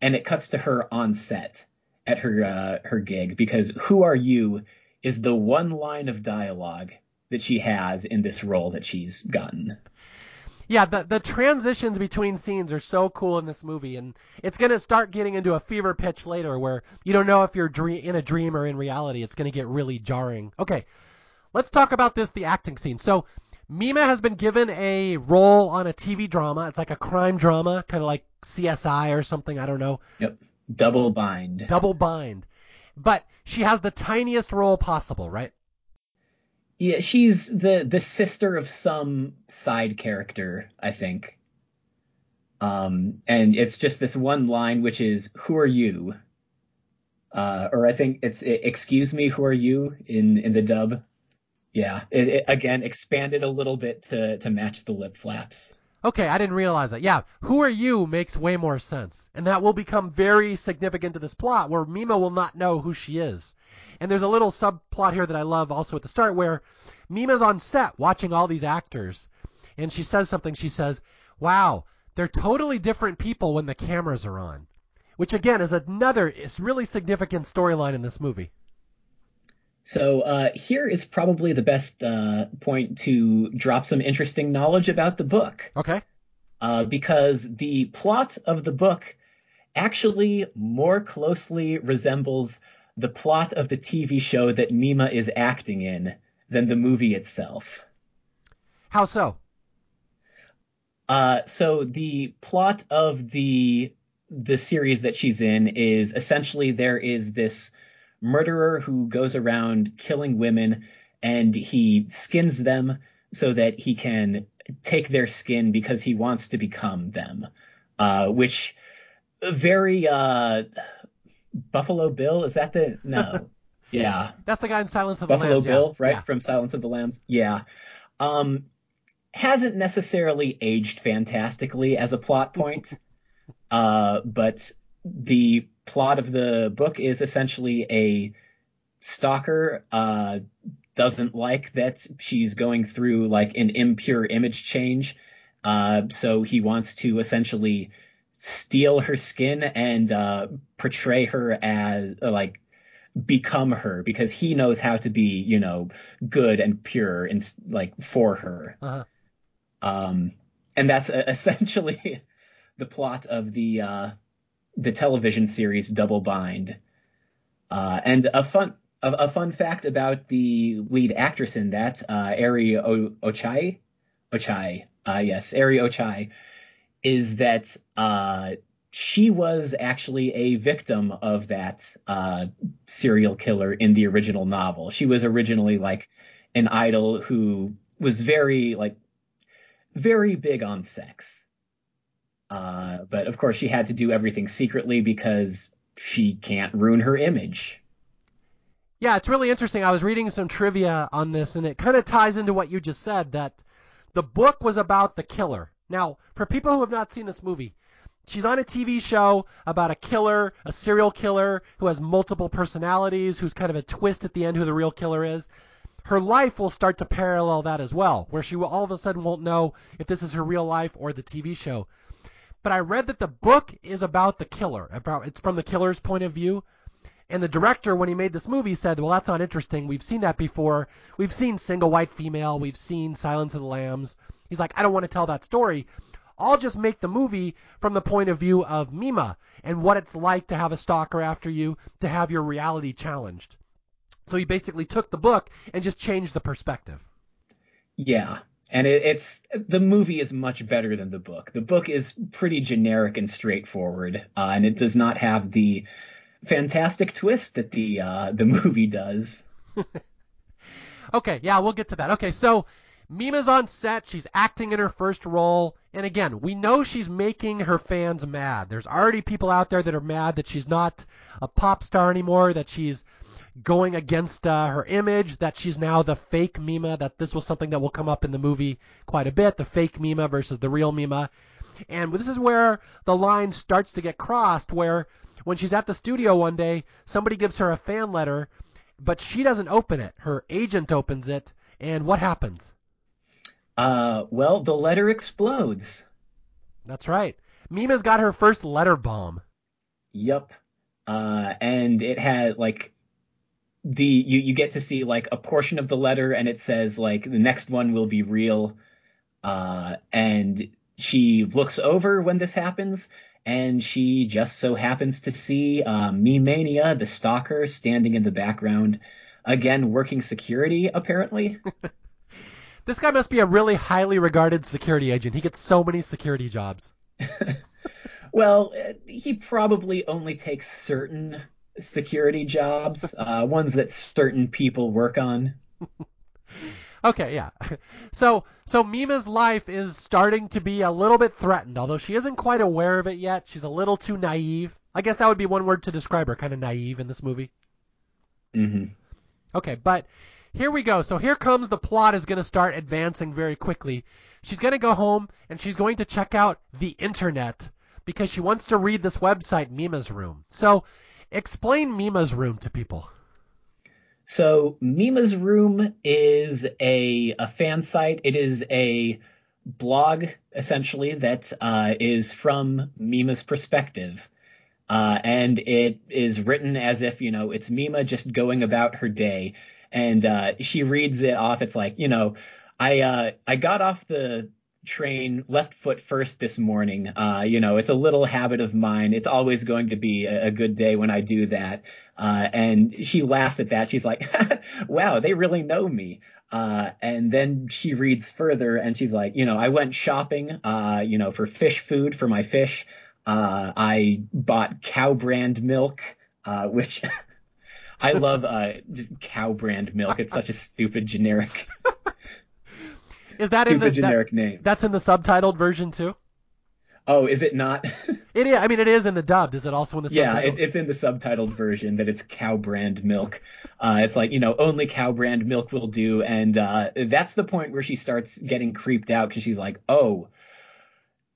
And it cuts to her on set at her uh, her gig because "Who are you?" is the one line of dialogue that she has in this role that she's gotten. Yeah, the the transitions between scenes are so cool in this movie, and it's gonna start getting into a fever pitch later, where you don't know if you're dream, in a dream or in reality. It's gonna get really jarring. Okay, let's talk about this the acting scene. So. Mima has been given a role on a TV drama. It's like a crime drama, kind of like CSI or something. I don't know. Yep. Double bind. Double bind. But she has the tiniest role possible, right? Yeah, she's the the sister of some side character, I think. Um, and it's just this one line, which is "Who are you?" Uh, or I think it's "Excuse me, who are you?" in in the dub. Yeah, it, it, again expanded a little bit to to match the lip flaps. Okay, I didn't realize that. Yeah, who are you makes way more sense. And that will become very significant to this plot where Mima will not know who she is. And there's a little subplot here that I love also at the start where Mima's on set watching all these actors and she says something. She says, Wow, they're totally different people when the cameras are on. Which again is another is really significant storyline in this movie. So uh, here is probably the best uh, point to drop some interesting knowledge about the book. Okay. Uh, because the plot of the book actually more closely resembles the plot of the TV show that Mima is acting in than the movie itself. How so? Uh, so the plot of the the series that she's in is essentially there is this murderer who goes around killing women and he skins them so that he can take their skin because he wants to become them. Uh, which very uh, Buffalo Bill is that the no? yeah, that's the guy in Silence of Buffalo the Lambs. Buffalo Bill, yeah. right yeah. from Silence of the Lambs. Yeah, um, hasn't necessarily aged fantastically as a plot point, uh, but the plot of the book is essentially a stalker uh, doesn't like that she's going through like an impure image change. Uh, so he wants to essentially steal her skin and uh, portray her as uh, like become her because he knows how to be, you know, good and pure and like for her. Uh-huh. Um, and that's essentially the plot of the uh, the television series Double Bind. Uh, and a fun a, a, fun fact about the lead actress in that, uh, Eri o- Ochai, Ochai, uh, yes, Eri Ochai, is that uh, she was actually a victim of that uh, serial killer in the original novel. She was originally like an idol who was very like very big on sex. Uh, but of course, she had to do everything secretly because she can't ruin her image. Yeah, it's really interesting. I was reading some trivia on this, and it kind of ties into what you just said that the book was about the killer. Now, for people who have not seen this movie, she's on a TV show about a killer, a serial killer who has multiple personalities, who's kind of a twist at the end who the real killer is. Her life will start to parallel that as well, where she will all of a sudden won't know if this is her real life or the TV show but I read that the book is about the killer. About it's from the killer's point of view. And the director, when he made this movie, said, "Well, that's not interesting. We've seen that before. We've seen Single White Female. We've seen Silence of the Lambs." He's like, "I don't want to tell that story. I'll just make the movie from the point of view of Mima and what it's like to have a stalker after you, to have your reality challenged." So he basically took the book and just changed the perspective. Yeah, and it, it's the movie is much better than the book. The book is pretty generic and straightforward, uh, and it does not have the fantastic twist that the uh, the movie does. okay, yeah, we'll get to that. Okay, so Mima's on set. She's acting in her first role. And again, we know she's making her fans mad. There's already people out there that are mad that she's not a pop star anymore, that she's going against uh, her image, that she's now the fake Mima, that this was something that will come up in the movie quite a bit, the fake Mima versus the real Mima. And this is where the line starts to get crossed, where when she's at the studio one day, somebody gives her a fan letter, but she doesn't open it. Her agent opens it, and what happens? Uh, well, the letter explodes. That's right. Mima's got her first letter bomb. Yep. Uh, and it had like the you you get to see like a portion of the letter and it says like the next one will be real Uh, and she looks over when this happens, and she just so happens to see uh, Me-Mania, the stalker, standing in the background, again working security, apparently. this guy must be a really highly regarded security agent. He gets so many security jobs. well, he probably only takes certain security jobs, uh, ones that certain people work on. Okay, yeah. So so Mima's life is starting to be a little bit threatened, although she isn't quite aware of it yet. She's a little too naive. I guess that would be one word to describe her, kind of naive in this movie. Mm-hmm. Okay, but here we go. So here comes the plot is going to start advancing very quickly. She's going to go home and she's going to check out the internet because she wants to read this website, Mima's Room. So explain Mima's Room to people. So Mima's Room is a a fan site. It is a blog essentially that uh, is from Mima's perspective. Uh, and it is written as if, you know, it's Mima just going about her day. And uh, she reads it off. It's like, you know, I uh, I got off the train left foot first this morning. Uh, you know, it's a little habit of mine. It's always going to be a, a good day when I do that. Uh, and she laughs at that. She's like, wow, they really know me. Uh, and then she reads further and she's like, you know, I went shopping, uh, you know, for fish food for my fish. Uh, I bought cow brand milk, uh, which I love, uh, just cow brand milk. It's such a stupid generic. Is that stupid in the generic that, name? That's in the subtitled version too. Oh, is it not? it is. I mean, it is in the dubbed. Is it also in the? Subtitled? Yeah, it, it's in the subtitled version that it's cow brand milk. Uh, it's like you know only cow brand milk will do, and uh, that's the point where she starts getting creeped out because she's like, oh,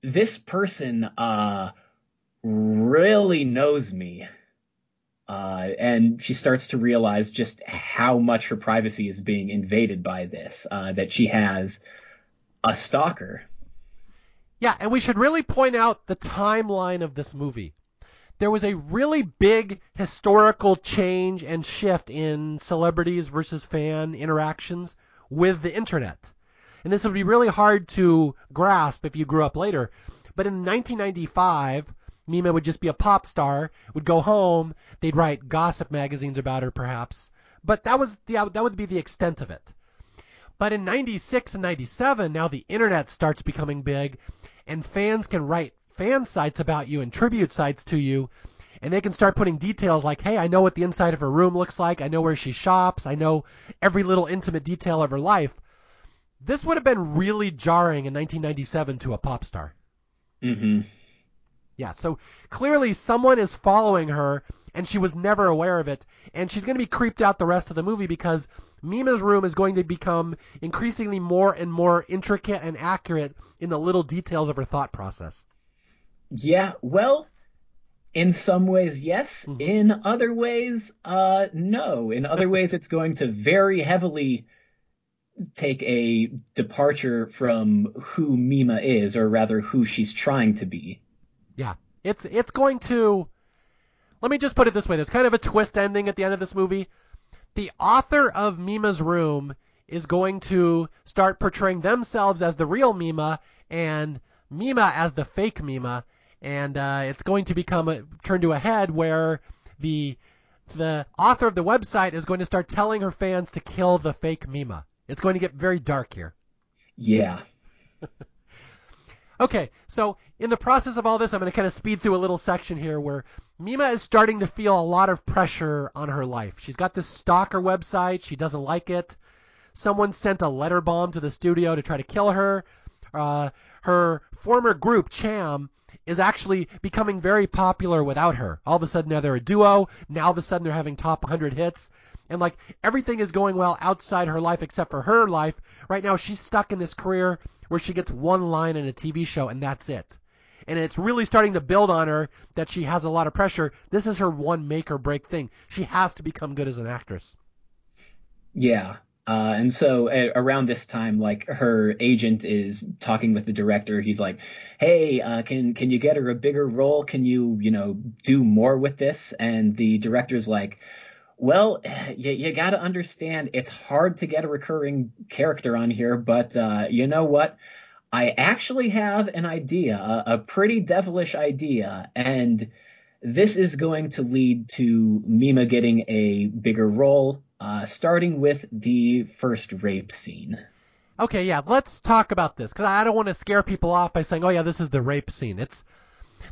this person uh, really knows me. Uh, and she starts to realize just how much her privacy is being invaded by this. Uh, that she has a stalker yeah, and we should really point out the timeline of this movie. There was a really big historical change and shift in celebrities versus fan interactions with the internet. And this would be really hard to grasp if you grew up later. But in 1995, Mima would just be a pop star, would go home, they'd write gossip magazines about her perhaps. But that was the, that would be the extent of it. But in 96 and 97, now the internet starts becoming big and fans can write fan sites about you and tribute sites to you and they can start putting details like, hey, I know what the inside of her room looks like. I know where she shops. I know every little intimate detail of her life. This would have been really jarring in 1997 to a pop star. Mm-hmm. Yeah, so clearly someone is following her and she was never aware of it. And she's going to be creeped out the rest of the movie because Mima's room is going to become increasingly more and more intricate and accurate in the little details of her thought process. Yeah, well, in some ways, yes. Mm-hmm. In other ways, uh, no. In other ways, it's going to very heavily take a departure from who Mima is, or rather, who she's trying to be. Yeah, it's it's going to. Let me just put it this way: there's kind of a twist ending at the end of this movie the author of Mima's Room is going to start portraying themselves as the real Mima and Mima as the fake Mima, and uh, it's going to become a, turn to a head where the the author of the website is going to start telling her fans to kill the fake Mima. It's going to get very dark here. Yeah. okay, so in the process of all this, I'm going to kind of speed through a little section here where Mima is starting to feel a lot of pressure on her life. She's got this stalker website. She doesn't like it. Someone sent a letter bomb to the studio to try to kill her. Uh, her former group, Cham, is actually becoming very popular without her. All of a sudden, now they're a duo. Now, all of a sudden, they're having top 100 hits. And like everything is going well outside her life except for her life. Right now, she's stuck in this career where she gets one line in a TV show and that's it and it's really starting to build on her that she has a lot of pressure. This is her one make or break thing. She has to become good as an actress. Yeah. Uh, and so around this time, like her agent is talking with the director. He's like, "Hey, uh, can can you get her a bigger role? Can you you know do more with this?" And the director's like, "Well, you, you got to understand, it's hard to get a recurring character on here, but uh, you know what? I actually have an idea, a, pretty devilish idea, and this is going to lead to Mima getting a bigger role, uh, starting with the first rape scene. Okay, yeah, let's talk about this because I don't want to scare people off by saying, "Oh yeah, this is the rape scene." It's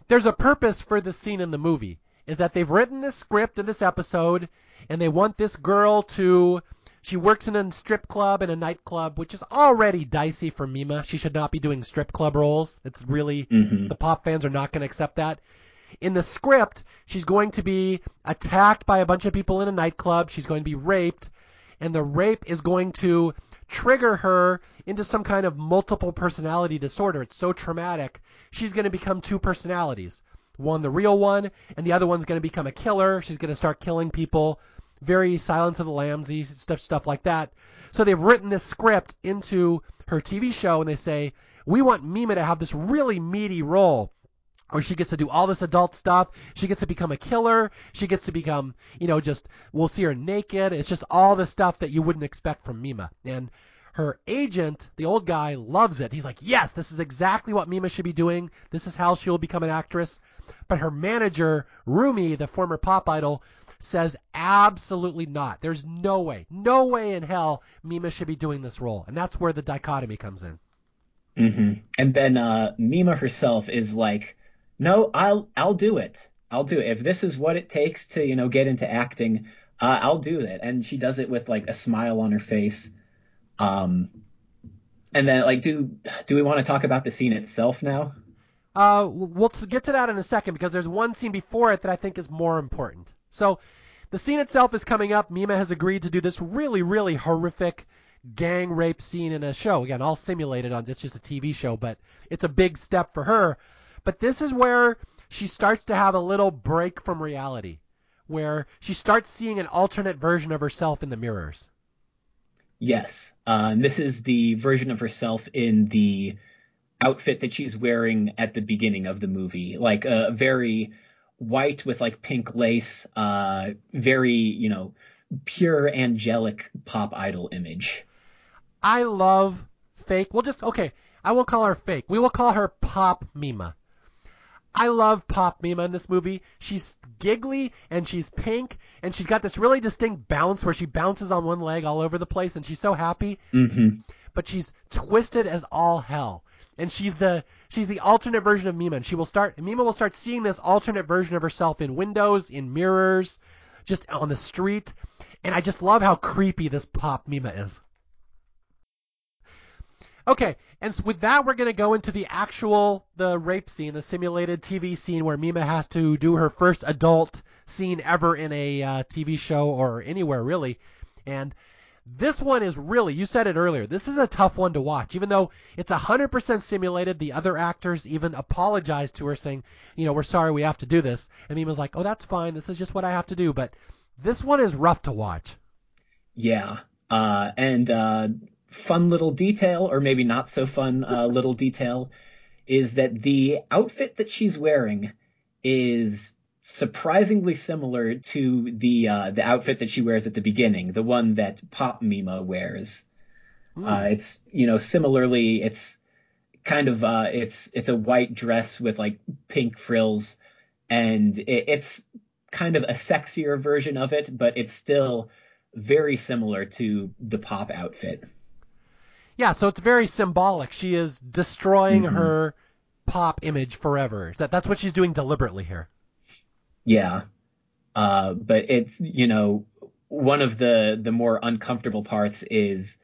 there's a purpose for the scene in the movie. Is that they've written this script in this episode, and they want this girl to. She works in a strip club and a nightclub, which is already dicey for Mima. She should not be doing strip club roles. It's really Mhm. the pop fans are not going to accept that. In the script, she's going to be attacked by a bunch of people in a nightclub. She's going to be raped, and the rape is going to trigger her into some kind of multiple personality disorder. It's so traumatic. She's going to become two personalities. One, the real one, and the other one's going to become a killer. She's going to start killing people. Very Silence of the Lambsy stuff, stuff like that. So they've written this script into her TV show, and they say, we want Mima to have this really meaty role where she gets to do all this adult stuff. She gets to become a killer. She gets to become, you know, just we'll see her naked. It's just all the stuff that you wouldn't expect from Mima. And her agent, the old guy, loves it. He's like, yes, this is exactly what Mima should be doing. This is how she will become an actress. But her manager, Rumi, the former pop idol, says absolutely not. There's no way, no way in hell Mima should be doing this role. And that's where the dichotomy comes in. hmm And then uh, Mima herself is like, "No, I'll I'll do it. I'll do it. If this is what it takes to you know get into acting, uh, I'll do it." And she does it with like a smile on her face. Um, and then like, do do we want to talk about the scene itself now? Uh, we'll get to that in a second because there's one scene before it that I think is more important. So, the scene itself is coming up. Mima has agreed to do this really, really horrific gang rape scene in a show. Again, all simulated on it's just a TV show, but it's a big step for her. But this is where she starts to have a little break from reality, where she starts seeing an alternate version of herself in the mirrors. Yes. Uh, and this is the version of herself in the outfit that she's wearing at the beginning of the movie, like a very white with like pink lace, uh, very you know pure angelic pop idol image. I love fake. We'll just okay. I won't call her fake. We will call her Pop Mima. I love Pop Mima in this movie. She's giggly and she's pink and she's got this really distinct bounce where she bounces on one leg all over the place and she's so happy, hmm but she's twisted as all hell. And she's the she's the alternate version of Mima and she will start Mima will start seeing this alternate version of herself in windows, in mirrors, just on the street. And I just love how creepy this Pop Mima is. Okay, and so with that, we're going to go into the actual the rape scene, the simulated TV scene where Mima has to do her first adult scene ever in a uh, TV show or anywhere really. And this one is really, you said it earlier, this is a tough one to watch. Even though it's 100% simulated, the other actors even apologized to her saying, you know, we're sorry we have to do this. And Mima's like, oh, that's fine. This is just what I have to do. But this one is rough to watch. Yeah. Uh, and uh, fun little detail, or maybe not so fun uh, little detail, is that the outfit that she's wearing is surprisingly similar to the uh, the outfit that she wears at the beginning, the one that Pop Mima wears. Hmm. Uh, it's you know similarly, it's kind of uh, it's it's a white dress with like pink frills, and it, it's kind of a sexier version of it, but it's still very similar to the Pop outfit. Yeah, so it's very symbolic. She is destroying Mhm. her pop image forever. That that's what she's doing deliberately here. Yeah. Uh, but it's, you know, one of the, the more uncomfortable parts is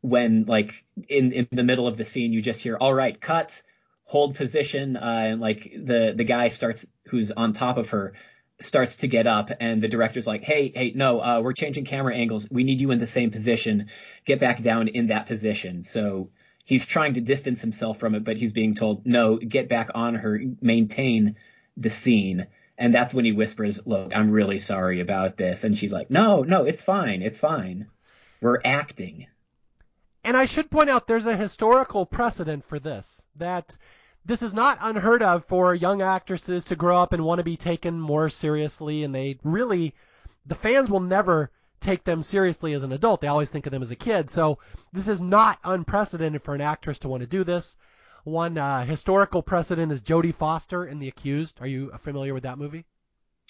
when, like, in, in the middle of the scene, you just hear, all right, cut, hold position, uh, and like the, the guy starts, who's on top of her, starts to get up, and the director's like, hey, hey, no, uh, we're changing camera angles. We need you in the same position. Get back down in that position. So he's trying to distance himself from it, but he's being told, no, get back on her, maintain the scene. And that's when he whispers, Look, I'm really sorry about this. And she's like, No, no, it's fine. It's fine. We're acting. And I should point out there's a historical precedent for this that this is not unheard of for young actresses to grow up and want to be taken more seriously and they really the fans will never take them seriously as an adult. They always think of them as a kid. So this is not unprecedented for an actress to want to do this. One uh, historical precedent is Jodie Foster in The Accused. Are you familiar with that movie?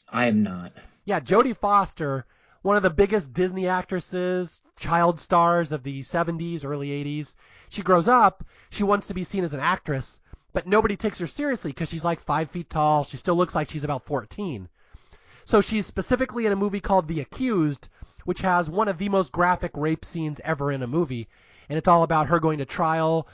I am not. Yeah, Jodie Foster, one of the biggest Disney actresses, child stars of the 70s, early 80s. She grows up, she wants to be seen as an actress, but nobody takes her seriously because she's like five feet tall. She still looks like she's about 14. So she's specifically in a movie called The Accused, which has one of the most graphic rape scenes ever in a movie. And it's all about her going to trial,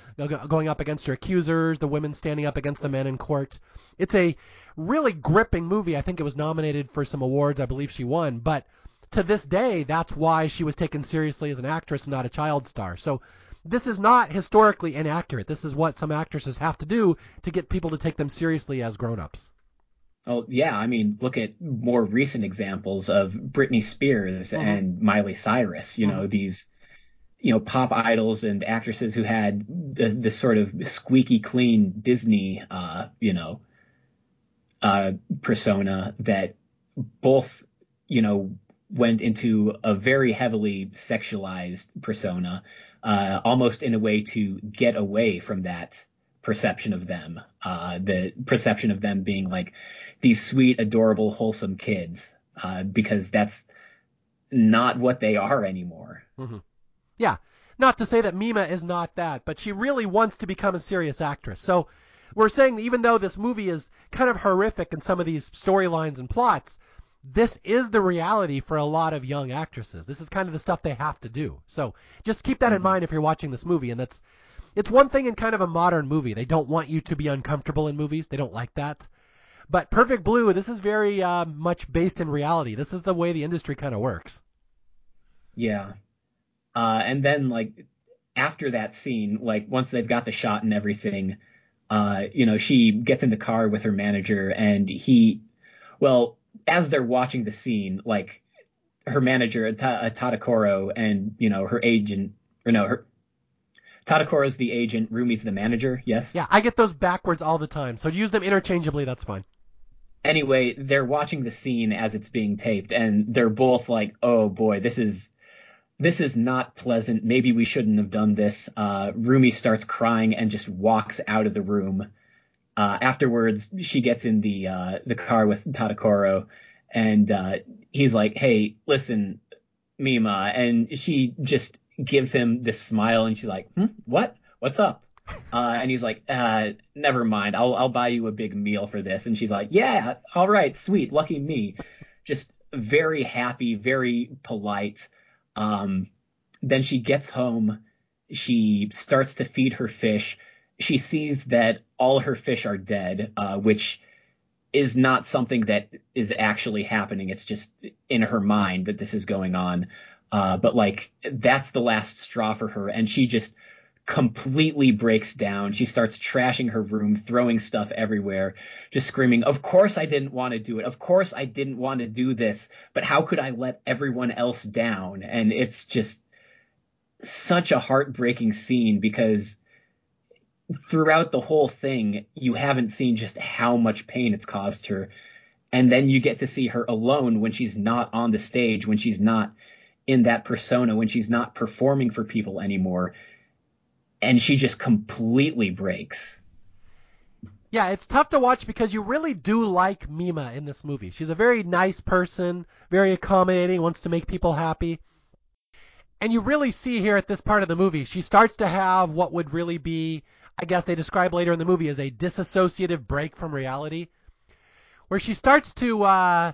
going up against her accusers, the women standing up against the men in court. It's a really gripping movie. I think it was nominated for some awards. I believe she won. But to this day, that's why she was taken seriously as an actress and not a child star. So this is not historically inaccurate. This is what some actresses have to do to get people to take them seriously as grown-ups. Oh yeah, I mean, look at more recent examples of Britney Spears mm-hmm. and Miley Cyrus. You mm-hmm. know these, you know, pop idols and actresses who had this, this sort of squeaky clean Disney, uh, you know, uh, persona that both, you know, went into a very heavily sexualized persona, uh, almost in a way to get away from that perception of them, uh, the perception of them being like these sweet, adorable, wholesome kids, uh, because that's not what they are anymore. Mm-hmm. Yeah. Not to say that Mima is not that, but she really wants to become a serious actress. So we're saying even though this movie is kind of horrific in some of these storylines and plots, this is the reality for a lot of young actresses. This is kind of the stuff they have to do. So just keep that mm-hmm. in mind if you're watching this movie. And that's, it's one thing in kind of a modern movie. They don't want you to be uncomfortable in movies. They don't like that. But Perfect Blue, this is very uh, much based in reality. This is the way the industry kind of works. Yeah. Uh, and then like after that scene, like once they've got the shot and everything, uh, you know, she gets in the car with her manager and he, well, as they're watching the scene, like her manager, Ta- Tadokoro, and you know her agent, or no, her Tadokoro's the agent, Rumi's the manager. Yes. Yeah, I get those backwards all the time. So use them interchangeably. That's fine. Anyway, they're watching the scene as it's being taped, and they're both like, "Oh boy, this is." This is not pleasant. Maybe we shouldn't have done this. Uh, Rumi starts crying and just walks out of the room. Uh, afterwards, she gets in the uh, the car with Tadokoro, and uh, he's like, "Hey, listen, Mima," and she just gives him this smile, and she's like, hmm, "What? What's up?" Uh, and he's like, uh, "Never mind. I'll I'll buy you a big meal for this." And she's like, "Yeah, all right, sweet, lucky me." Just very happy, very polite. Um, then she gets home. She starts to feed her fish she sees that all her fish are dead, uh, which is not something that is actually happening. It's just in her mind that this is going on. Uh, but like that's the last straw for her, and she just completely breaks down. She starts trashing her room, throwing stuff everywhere, just screaming, Of course I didn't want to do it. Of course I didn't want to do this, but how could I let everyone else down? And it's just such a heartbreaking scene because throughout the whole thing, you haven't seen just how much pain it's caused her. And then you get to see her alone when she's not on the stage, when she's not in that persona, when she's not performing for people anymore. And she just completely breaks. Yeah, it's tough to watch because you really do like Mima in this movie. She's a very nice person, very accommodating, wants to make people happy. And you really see here at this part of the movie, she starts to have what would really be I guess they describe later in the movie as a disassociative break from reality, where she starts to uh,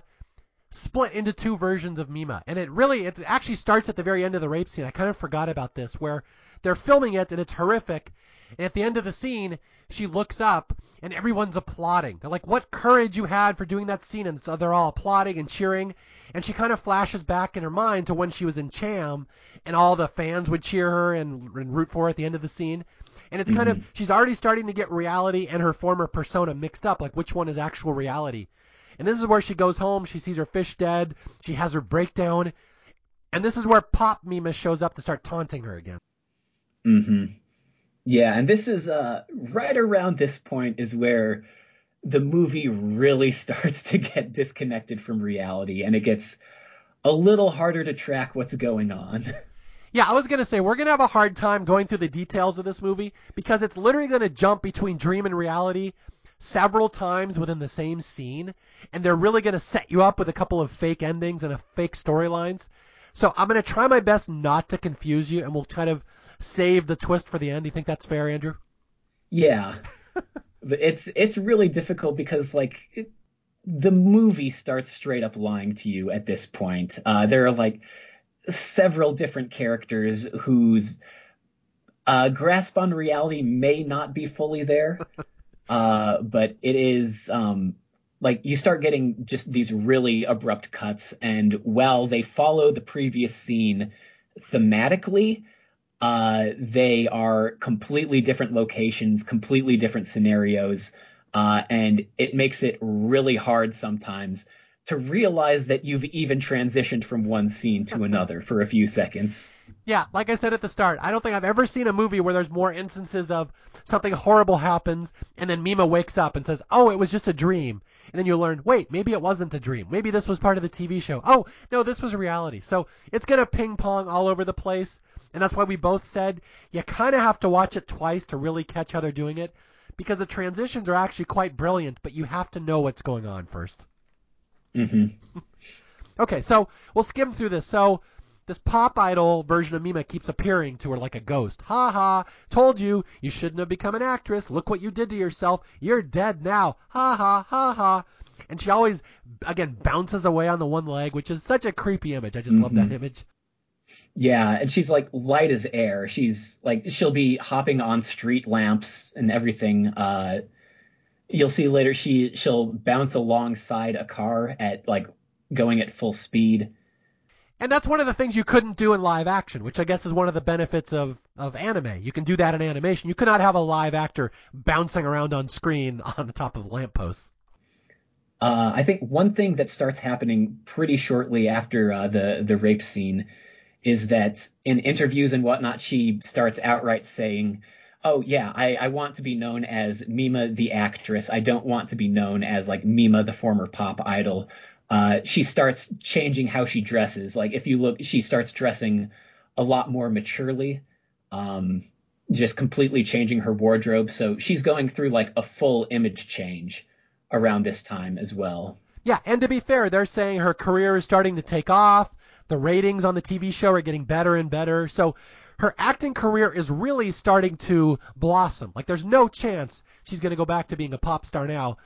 split into two versions of Mima, and it really it actually starts at the very end of the rape scene. I kind of forgot about this, where they're filming it and it's horrific, and at the end of the scene, she looks up and everyone's applauding. They're like, "What courage you had for doing that scene!" And so they're all applauding and cheering. And she kind of flashes back in her mind to when she was in Cham, and all the fans would cheer her and, and root for her at the end of the scene. And it's kind mm-hmm. of she's already starting to get reality and her former persona mixed up, like which one is actual reality. And this is where she goes home, she sees her fish dead, she has her breakdown, and this is where Pop Mima shows up to start taunting her again. Mm-hmm. Yeah, and this is uh right around this point is where the movie really starts to get disconnected from reality and it gets a little harder to track what's going on. Yeah, I was going to say, we're going to have a hard time going through the details of this movie because it's literally going to jump between dream and reality several times within the same scene, and they're really going to set you up with a couple of fake endings and a fake storylines. So I'm going to try my best not to confuse you, and we'll kind of save the twist for the end. Do you think that's fair, Andrew? Yeah. it's it's really difficult because like it, the movie starts straight up lying to you at this point. Uh, there are like several different characters whose uh, grasp on reality may not be fully there, uh, but it is um, like you start getting just these really abrupt cuts, and while they follow the previous scene thematically, uh, they are completely different locations, completely different scenarios, uh, and it makes it really hard sometimes to realize that you've even transitioned from one scene to another for a few seconds. Yeah, like I said at the start, I don't think I've ever seen a movie where there's more instances of something horrible happens and then Mima wakes up and says, "Oh, it was just a dream." And then you learn, "Wait, maybe it wasn't a dream. Maybe this was part of the TV show. Oh, no, this was reality." So, it's going to ping pong all over the place, and that's why we both said you kind of have to watch it twice to really catch how they're doing it because the transitions are actually quite brilliant, but you have to know what's going on first. Mm-hmm. okay, so we'll skim through this. So this pop idol version of Mima keeps appearing to her like a ghost. Ha ha! Told you you shouldn't have become an actress. Look what you did to yourself. You're dead now. Ha ha ha ha. And she always again bounces away on the one leg, which is such a creepy image. I just mm-hmm. love that mm-hmm. image. Yeah, and she's like light as air. She's like she'll be hopping on street lamps and everything. Uh, you'll see later she she'll bounce alongside a car at like going at full speed. And that's one of the things you couldn't do in live action, which I guess is one of the benefits of, of anime. You can do that in animation. You could not have a live actor bouncing around on screen on the top of lampposts. Uh, I think one thing that starts happening pretty shortly after uh, the the rape scene is that in interviews and whatnot, she starts outright saying, oh yeah, I, I want to be known as Mima the actress. I don't want to be known as like Mima the former pop idol. Uh, she starts changing how she dresses. Like if you look, she starts dressing a lot more maturely, um, just completely changing her wardrobe. So she's going through like a full image change around this time as well. Yeah, and to be fair, they're saying her career is starting to take off. The ratings on the TV show are getting better and better. So her acting career is really starting to blossom. Like there's no chance she's going to go back to being a pop star now.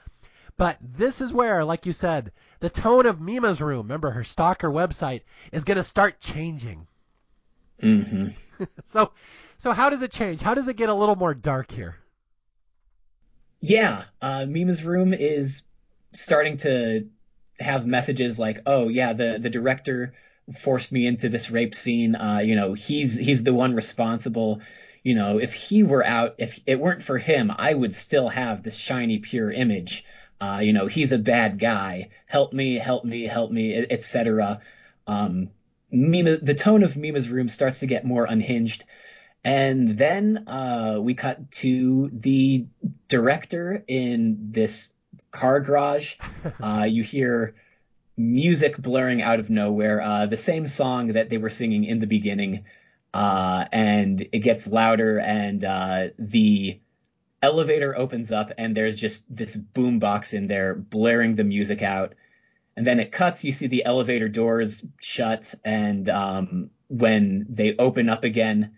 But this is where, like you said, the tone of Mima's room, remember her stalker website, is going to start changing. Mm-hmm. so, so how does it change? How does it get a little more dark here? Yeah, uh, Mima's room is starting to have messages like, "Oh yeah, the the director forced me into this rape scene. Uh, you know, he's he's the one responsible. You know, if he were out, if it weren't for him, I would still have this shiny, pure image. Uh, you know, he's a bad guy. Help me, help me, help me, etc. Um, Mima, the tone of Mima's room starts to get more unhinged. And then uh, we cut to the director in this car garage. Uh, you hear music blaring out of nowhere, uh, the same song that they were singing in the beginning, uh, and it gets louder, and uh, the elevator opens up, and there's just this boombox in there blaring the music out. And then it cuts, you see the elevator doors shut, and um, when they open up again,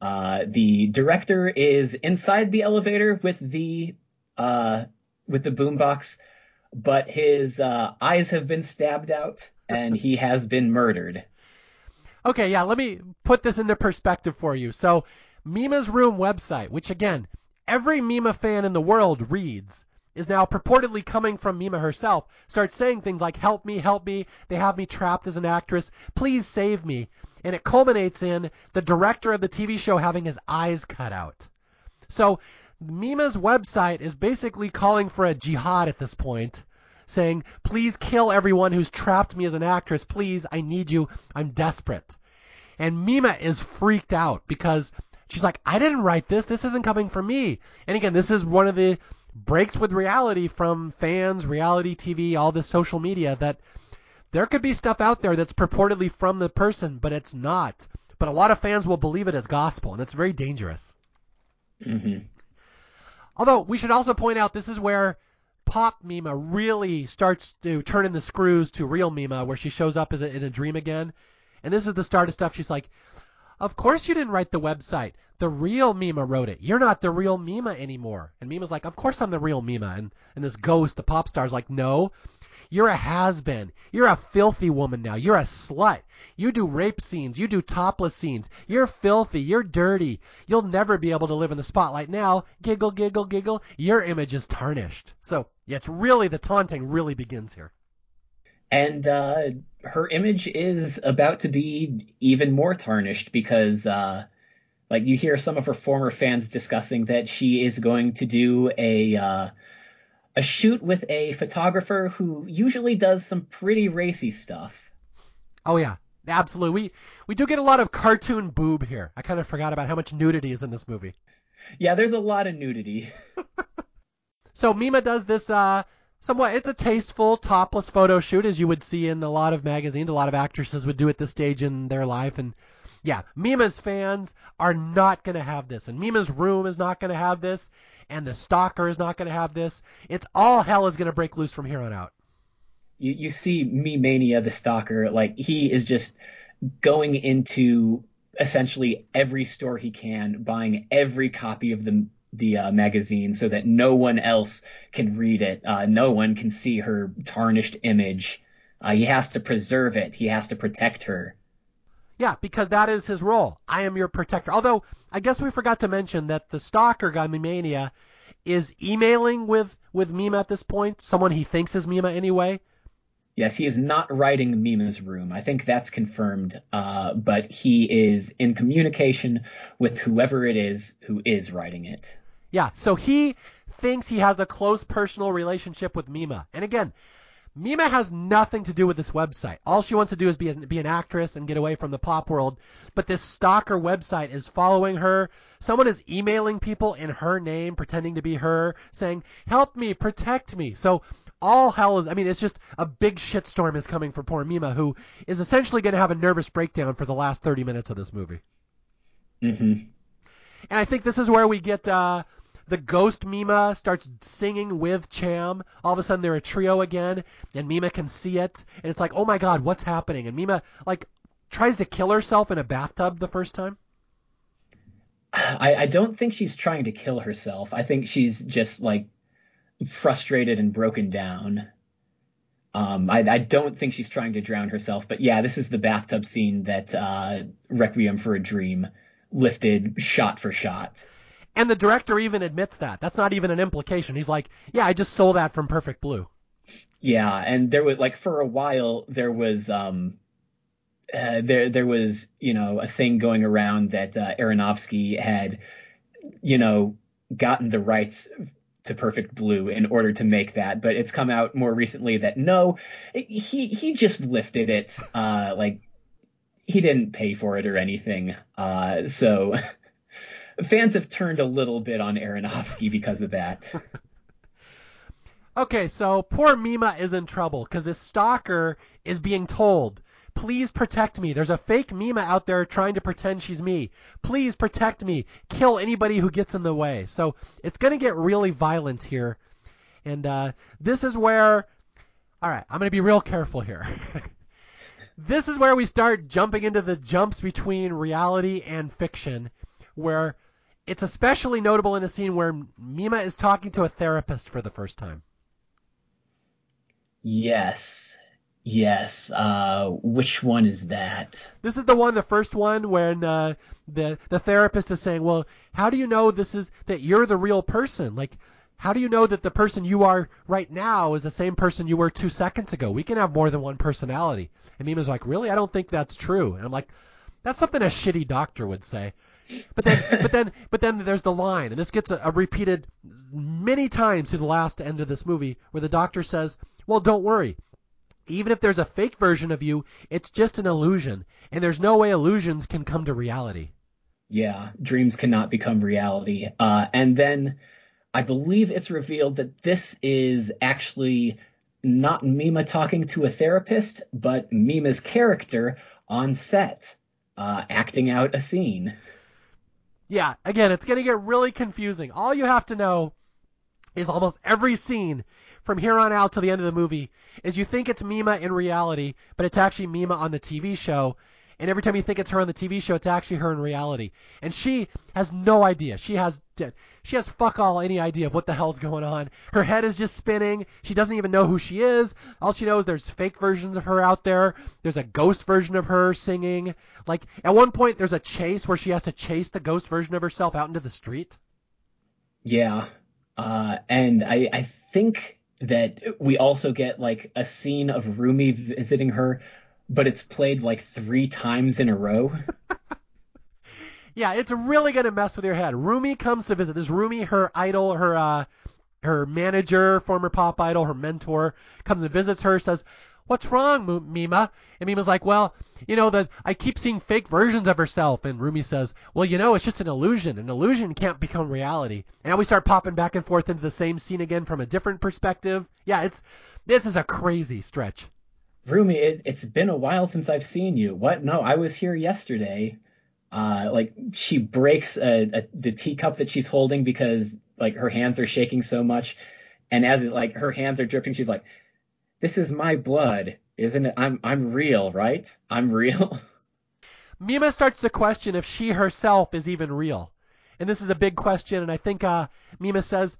uh, the director is inside the elevator with the uh, with the boombox but his uh, eyes have been stabbed out and he has been murdered. Okay, yeah, let me put this into perspective for you. So, Mima's Room website, which again, every Mima fan in the world reads, is now purportedly coming from Mima herself, starts saying things like, Help me, help me, they have me trapped as an actress, please save me. And it culminates in the director of the TV show having his eyes cut out. So, Mima's website is basically calling for a jihad at this point, saying, please kill everyone who's trapped me as an actress. Please, I need you. I'm desperate. And Mima is freaked out because she's like, I didn't write this. This isn't coming from me. And again, this is one of the breaks with reality from fans, reality TV, all this social media that there could be stuff out there that's purportedly from the person, but it's not. But a lot of fans will believe it as gospel, and it's very dangerous. hmm Although we should also point out this is where Pop Mima really starts to turn in the screws to real Mima, where she shows up as a, in a dream again. And this is the start of stuff. She's like, "Of course you didn't write the website. The real Mima wrote it. You're not the real Mima anymore." And Mima's like, "Of course I'm the real Mima." And and this ghost, the pop star, is like, "No, you're a has-been. You're a filthy woman now. You're a slut. You do rape scenes. You do topless scenes. You're filthy. You're dirty. You'll never be able to live in the spotlight now. Giggle, giggle, giggle. Your image is tarnished. So, yeah, it's really, the taunting really begins here. And uh, her image is about to be even more tarnished because, uh, like, you hear some of her former fans discussing that she is going to do a uh, a shoot with a photographer who usually does some pretty racy stuff. Oh yeah, absolutely. We we do get a lot of cartoon boob here. I kind of forgot about how much nudity is in this movie. Yeah, there's a lot of nudity. so Mima does this uh somewhat it's a tasteful topless photo shoot as you would see in a lot of magazines. A lot of actresses would do at this stage in their life and yeah, Mima's fans are not going to have this, and Mima's room is not going to have this, and the stalker is not going to have this. It's all hell is going to break loose from here on out. You you see Me Mania, the stalker, like he is just going into essentially every store he can, buying every copy of the the uh, magazine so that no one else can read it. Uh, no one can see her tarnished image. Uh, he has to preserve it. He has to protect her. Yeah, because that is his role. I am your protector. Although I guess we forgot to mention that the stalker guy, Mimania, is emailing with with Mima at this point. Someone he thinks is Mima anyway. Yes, he is not writing Mima's room. I think that's confirmed. Uh, but he is in communication with whoever it is who is writing it. Yeah, so he thinks he has a close personal relationship with Mima. And again, Mima has nothing to do with this website. All she wants to do is be, be an actress and get away from the pop world. But this stalker website is following her. Someone is emailing people in her name, pretending to be her, saying, help me, protect me. So all hell is, I mean, it's just a big shitstorm is coming for poor Mima, who is essentially going to have a nervous breakdown for the last 30 minutes of this movie. Mm-hmm. And I think this is where we get, uh, the ghost Mima starts singing with Cham. All of a sudden they're a trio again, and Mima can see it, and it's like, oh my god, what's happening? And Mima like tries to kill herself in a bathtub the first time. I, I don't think she's trying to kill herself. I think she's just like frustrated and broken down. Um, I, I, don't think she's trying to drown herself, but yeah, this is the bathtub scene that uh, Requiem for a Dream lifted shot for shot. And the director even admits that. That's not even an implication. He's like, yeah, I just stole that from Perfect Blue. Yeah, and there was like for a while there was um uh, there there was you know a thing going around that uh, Aronofsky had you know gotten the rights to Perfect Blue in order to make that, but it's come out more recently that no, he he just lifted it, uh, like he didn't pay for it or anything, uh, so fans have turned a little bit on Aronofsky because of that. okay, so poor Mima is in trouble because this stalker is being told, please protect me. There's a fake Mima out there trying to pretend she's me. Please protect me. Kill anybody who gets in the way. So it's going to get really violent here. And uh, this is where, all right, I'm going to be real careful here. this is where we start jumping into the jumps between reality and fiction, where it's especially notable in a scene where Mima is talking to a therapist for the first time. Yes. Yes. Uh, which one is that? This is the one, the first one, when uh, the the therapist is saying, "Well, how do you know this is that you're the real person? Like, how do you know that the person you are right now is the same person you were two seconds ago? We can have more than one personality." And Mima's like, "Really? I don't think that's true." And I'm like, "That's something a shitty doctor would say." But then, but then, but then there's the line, and this gets a, a repeated many times to the last end of this movie, where the doctor says, "Well, don't worry. Even if there's a fake version of you, it's just an illusion, and there's no way illusions can come to reality." Yeah, dreams cannot become reality. Uh, and then I believe it's revealed that this is actually not Mima talking to a therapist, but Mima's character on set, uh, acting out a scene. Yeah, again, it's going to get really confusing. All you have to know is almost every scene from here on out to the end of the movie is you think it's Mima in reality, but it's actually Mima on the TV show. And every time you think it's her on the TV show, it's actually her in reality. And she has no idea. She has she has fuck all any idea of what the hell's going on. Her head is just spinning. She doesn't even know who she is. All she knows there's fake versions of her out there. There's a ghost version of her singing. Like at one point there's a chase where she has to chase the ghost version of herself out into the street. Yeah. Uh, and I, I think that we also get like a scene of Rumi visiting her, but it's played like three times in a row. yeah, it's really gonna mess with your head. Rumi comes to visit. This Rumi, her idol, her uh, her manager, former pop idol, her mentor, comes and visits her. Says, "What's wrong, Mima?" And Mima's like, "Well, you know that I keep seeing fake versions of herself." And Rumi says, "Well, you know, it's just an illusion. An illusion can't become reality." And now we start popping back and forth into the same scene again from a different perspective. Yeah, it's this is a crazy stretch. Rumi, it, it's been a while since I've seen you. What? No, I was here yesterday. Uh, like she breaks a, a, the teacup that she's holding because like her hands are shaking so much, and as it, like her hands are dripping, she's like, "This is my blood, isn't it? I'm I'm real, right? I'm real." Mima starts to question if she herself is even real, and this is a big question. And I think uh, Mima says,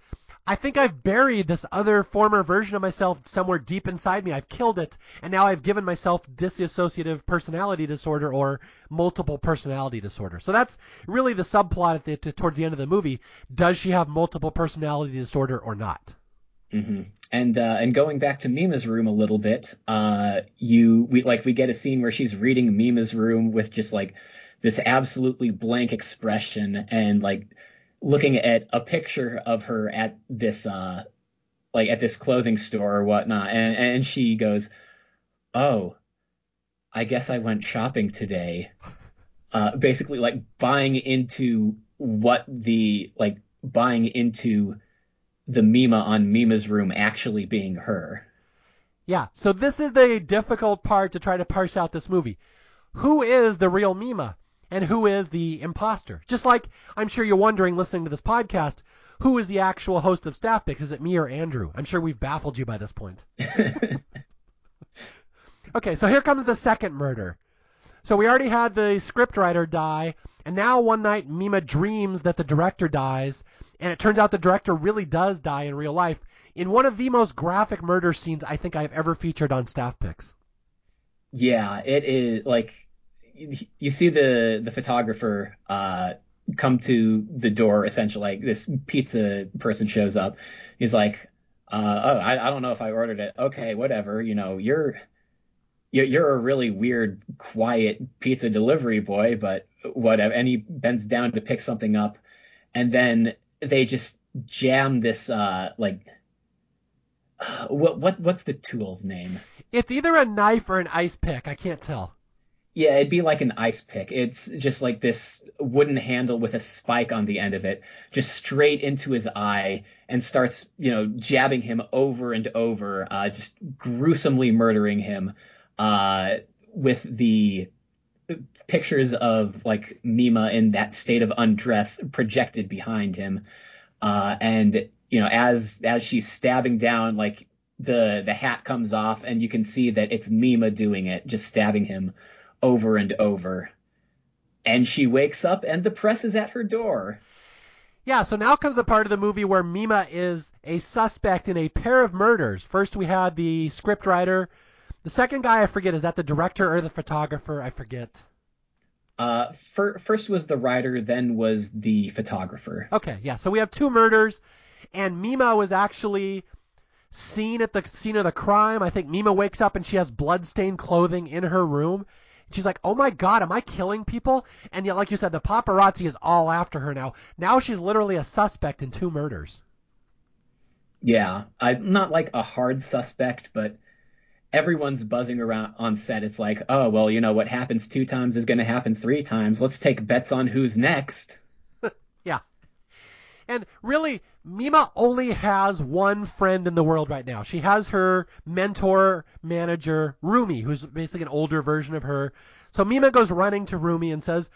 I think I've buried this other former version of myself somewhere deep inside me. I've killed it, and now I've given myself dissociative personality disorder or multiple personality disorder. So that's really the subplot the, to, towards the end of the movie. Does she have multiple personality disorder or not? Mm-hmm. And uh, and going back to Mima's room a little bit, uh, you we like we get a scene where she's reading Mima's room with just like this absolutely blank expression and like looking at a picture of her at this uh like at this clothing store or whatnot and and she goes oh i guess i went shopping today. Uh basically like buying into what the like buying into the mima on mima's room actually being her. Yeah so this is the difficult part to try to parse out this movie. Who is the real mima and who is the imposter. Just like I'm sure you're wondering listening to this podcast, who is the actual host of Staff Picks? Is it me or Andrew? I'm sure we've baffled you by this point. okay, so here comes the second murder. So we already had the scriptwriter die, and now one night Mima dreams that the director dies, and it turns out the director really does die in real life in one of the most graphic murder scenes I think I've ever featured on Staff Picks. Yeah, it is like you see the the photographer uh, come to the door essentially like this pizza person shows up. He's like uh, oh I, I don't know if i ordered it. Okay whatever you know you're you're a really weird quiet pizza delivery boy but whatever and he bends down to pick something up and then they just jam this uh like what what what's the tool's name? It's either a knife or an ice pick. I can't tell yeah, it'd be like an ice pick. It's just like this wooden handle with a spike on the end of it, just straight into his eye, and starts, you know, jabbing him over and over, uh, just gruesomely murdering him, uh, with the pictures of like Mima in that state of undress projected behind him, uh, and you know, as as she's stabbing down, like the the hat comes off, and you can see that it's Mima doing it, just stabbing him over and over. And she wakes up and the press is at her door. Yeah, so now comes the part of the movie where Mima is a suspect in a pair of murders. First, we had the scriptwriter. The second guy, I forget, is that the director or the photographer? I forget. Uh, fir- first was the writer, then was the photographer. Okay, yeah. So we have two murders, and Mima was actually seen at the scene of the crime. I think Mima wakes up and she has bloodstained clothing in her room, She's like, "Oh my god, am I killing people?" And yet, like you said, the paparazzi is all after her now. Now she's literally a suspect in two murders. Yeah, I'm not like a hard suspect, but everyone's buzzing around on set. It's like, oh well, you know what happens two times is going to happen three times. Let's take bets on who's next. And really, Mima only has one friend in the world right now. She has her mentor, manager, Rumi, who's basically an older version of her. So Mima goes running to Rumi and says,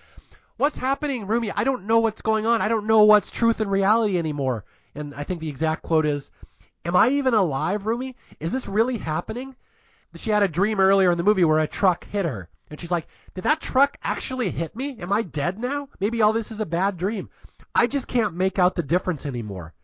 What's happening, Rumi? I don't know what's going on. I don't know what's truth and reality anymore. And I think the exact quote is, Am I even alive, Rumi? Is this really happening? She had a dream earlier in the movie where a truck hit her. And she's like, Did that truck actually hit me? Am I dead now? Maybe all this is a bad dream. I just can't make out the difference anymore.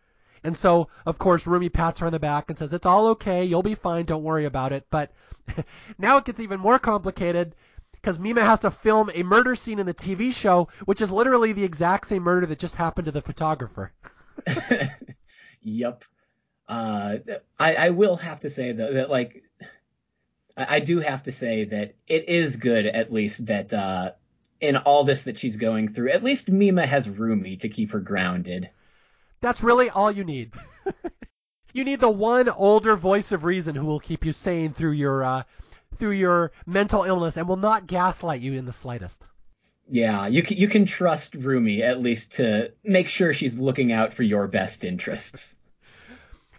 And so, of course, Rumi pats her on the back and says, It's all okay. You'll be fine. Don't worry about it. But now it gets even more complicated because Mima has to film a murder scene in the TV show, which is literally the exact same murder that just happened to the photographer. yep. Uh, I, I will have to say, though, that, like, I, I do have to say that it is good, at least, that uh, in all this that she's going through, at least Mima has Rumi to keep her grounded. That's really all you need. you need the one older voice of reason who will keep you sane through your uh, through your mental illness and will not gaslight you in the slightest. Yeah, you can, you can trust Rumi at least to make sure she's looking out for your best interests.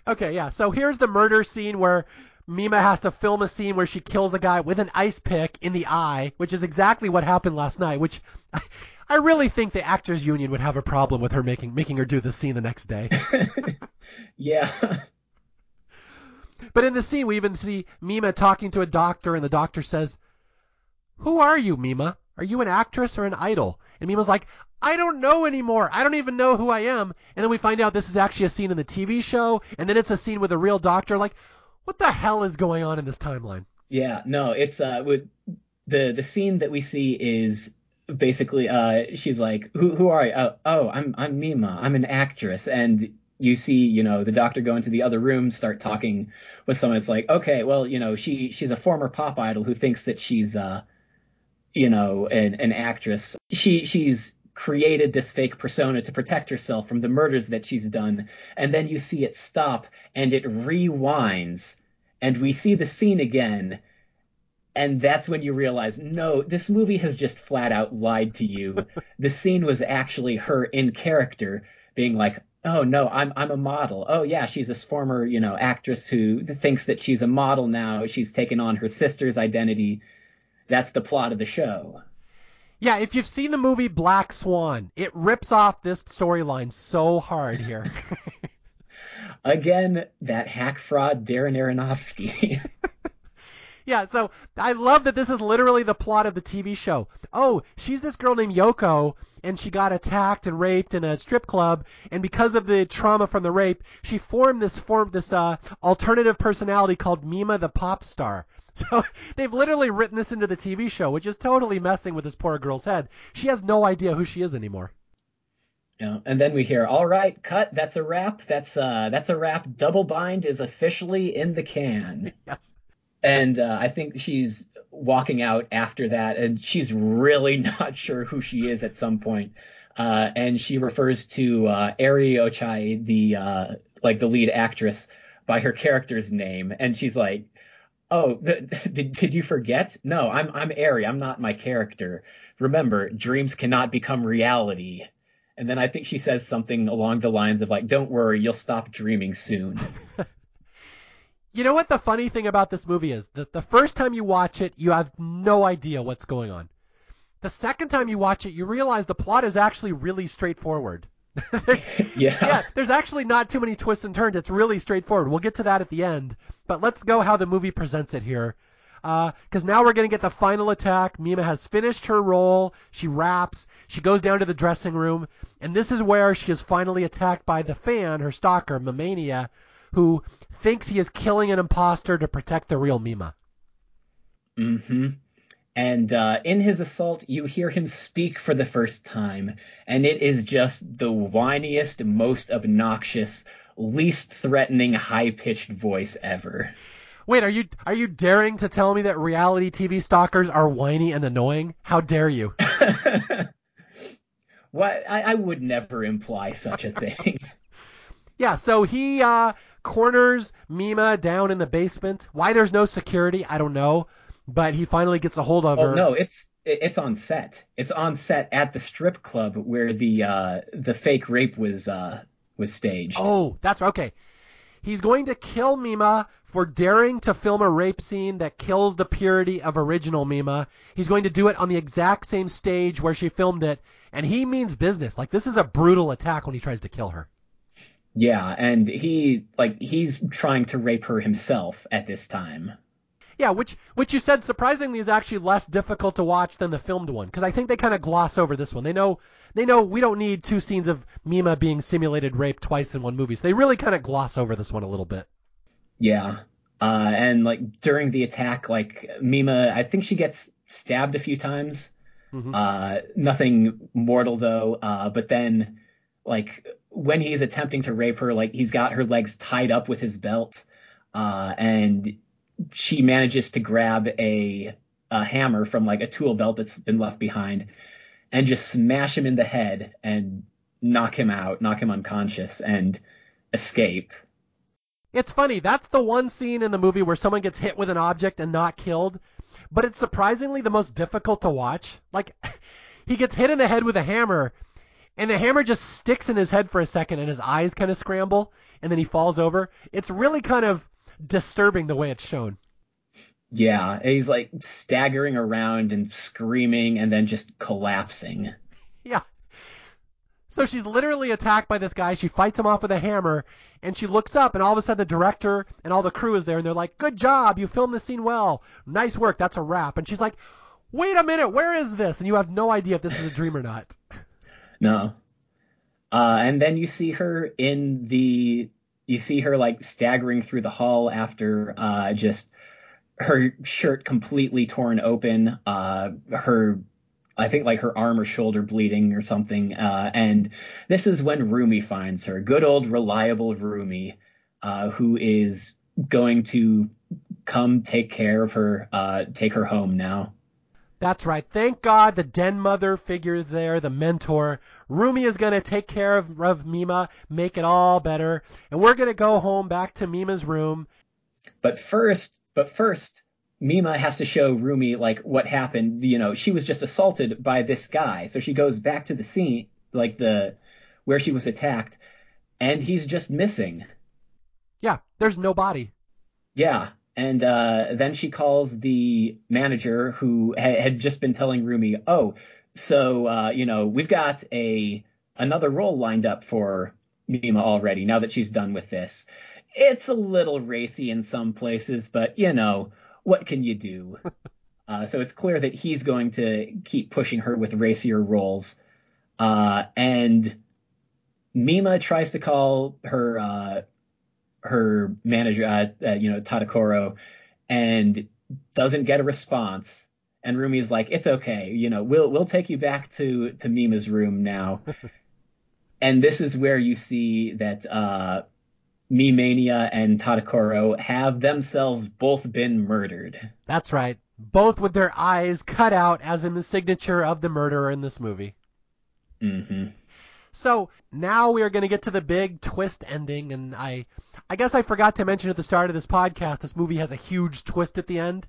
Okay, yeah. So here's the murder scene where Mima has to film a scene where she kills a guy with an ice pick in the eye, which is exactly what happened last night. Which I really think the actors union would have a problem with her making making her do the scene the next day. yeah. But in the scene, we even see Mima talking to a doctor, and the doctor says, "Who are you, Mima? Are you an actress or an idol?" And Mima's like, I don't know anymore. I don't even know who I am. And then we find out this is actually a scene in the TV show, and then it's a scene with a real doctor. Like, what the hell is going on in this timeline? Yeah, no, it's uh with the the scene that we see is basically uh she's like who who are you? Oh, oh I'm I'm Mima. I'm an actress and you see, you know, the doctor go into the other room, start talking with someone. It's like, okay, well, you know, she she's a former pop idol who thinks that she's uh you know, an an actress. She she's created this fake persona to protect herself from the murders that she's done. And then you see it stop and it rewinds and we see the scene again. And that's when you realize, no, this movie has just flat out lied to you. the scene was actually her in character being like, oh no, I'm I'm a model. Oh yeah, she's this former, you know, actress who thinks that she's a model now. She's taken on her sister's identity. That's the plot of the show. Yeah, if you've seen the movie Black Swan, it rips off this storyline so hard here. Again, that hack fraud Darren Aronofsky. yeah, so I love that this is literally the plot of the TV show. Oh, she's this girl named Yoko, and she got attacked and raped in a strip club, and because of the trauma from the rape, she formed this form this uh, alternative personality called Mima the pop star. So they've literally written this into the TV show, which is totally messing with this poor girl's head. She has no idea who she is anymore. Yeah, and then we hear, "All right, cut. That's a wrap. That's uh, that's a wrap. Double bind is officially in the can." Yes. And uh, I think she's walking out after that, and she's really not sure who she is at some point. Uh, and she refers to uh, Eri Ochiai, the uh, like the lead actress, by her character's name, and she's like, Oh, did, did you forget? No, I'm I'm Eri. I'm not my character. Remember, dreams cannot become reality. And then I think she says something along the lines of like, "Don't worry, you'll stop dreaming soon." you know what the funny thing about this movie is? The the first time you watch it, you have no idea what's going on. The second time you watch it, you realize the plot is actually really straightforward. there's, yeah. yeah, there's actually not too many twists and turns. It's really straightforward. We'll get to that at the end, but let's go how the movie presents it here. Because uh, now we're going to get the final attack. Mima has finished her role. She wraps. She goes down to the dressing room. And this is where she is finally attacked by the fan, her stalker, Mamania, who thinks he is killing an imposter to protect the real Mima. Mm hmm. And uh, in his assault, you hear him speak for the first time, and it is just the whiniest, most obnoxious, least threatening, high-pitched voice ever. Wait, are you are you daring to tell me that reality TV stalkers are whiny and annoying? How dare you? what I, I would never imply such a thing. yeah, so he uh, corners Mima down in the basement. Why there's no security, I don't know but he finally gets a hold of oh, her. No, it's it's on set. It's on set at the strip club where the uh, the fake rape was uh, was staged. Oh, that's okay. He's going to kill Mima for daring to film a rape scene that kills the purity of original Mima. He's going to do it on the exact same stage where she filmed it, and he means business. Like this is a brutal attack when he tries to kill her. Yeah, and he like he's trying to rape her himself at this time. Yeah, which which you said surprisingly is actually less difficult to watch than the filmed one because I think they kind of gloss over this one. They know they know we don't need two scenes of Mima being simulated rape twice in one movie, so they really kind of gloss over this one a little bit. Yeah, uh, and like during the attack, like Mima, I think she gets stabbed a few times. Mm-hmm. Uh, nothing mortal though. Uh, but then, like when he's attempting to rape her, like he's got her legs tied up with his belt, uh, and she manages to grab a, a hammer from like a tool belt that's been left behind and just smash him in the head and knock him out, knock him unconscious and escape. It's funny, that's the one scene in the movie where someone gets hit with an object and not killed, but it's surprisingly the most difficult to watch. Like, he gets hit in the head with a hammer, and the hammer just sticks in his head for a second, and his eyes kind of scramble, and then he falls over. It's really kind of disturbing the way it's shown. Yeah, he's like staggering around and screaming and then just collapsing. Yeah. So she's literally attacked by this guy. She fights him off with a hammer, and she looks up, and all of a sudden the director and all the crew is there, and they're like, "Good job, you filmed the scene well. Nice work. That's a wrap." And she's like, "Wait a minute, where is this?" And you have no idea if this is a dream or not. No. Uh, and then you see her in the you see her like staggering through the hall after uh, just her shirt completely torn open, uh, her I think like her arm or shoulder bleeding or something. Uh, and this is when Rumi finds her, good old reliable Rumi, uh, who is going to come take care of her, uh, take her home now. That's right. Thank God the den mother figure there, the mentor. Rumi is going to take care of, of Mima, make it all better, and we're going to go home back to Mima's room. But first, but first, Mima has to show Rumi like what happened. You know, she was just assaulted by this guy, so she goes back to the scene, like the where she was attacked, and he's just missing. Yeah, there's no body. Yeah, and uh, then she calls the manager who ha- had just been telling Rumi, "Oh, so uh, you know we've got a another role lined up for Mima already. Now that she's done with this, it's a little racy in some places, but you know what can you do?" uh, so it's clear that he's going to keep pushing her with racier roles, uh, and Mima tries to call her uh, her manager, uh, uh, you know, Tadokoro, and doesn't get a response. And Rumi's like, "It's okay, you know, we'll we'll take you back to to Mima's room now." and this is where you see that uh, Mimania and Tadokoro have themselves both been murdered. That's right, both with their eyes cut out, as in the signature of the murderer in this movie. Mm-hmm. So now we are going to get to the big twist ending, and I, I guess I forgot to mention at the start of this podcast, this movie has a huge twist at the end.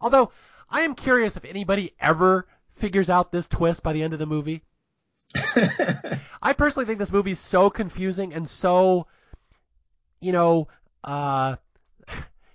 Although I am curious if anybody ever figures out this twist by the end of the movie. I personally think this movie is so confusing and so, you know, uh,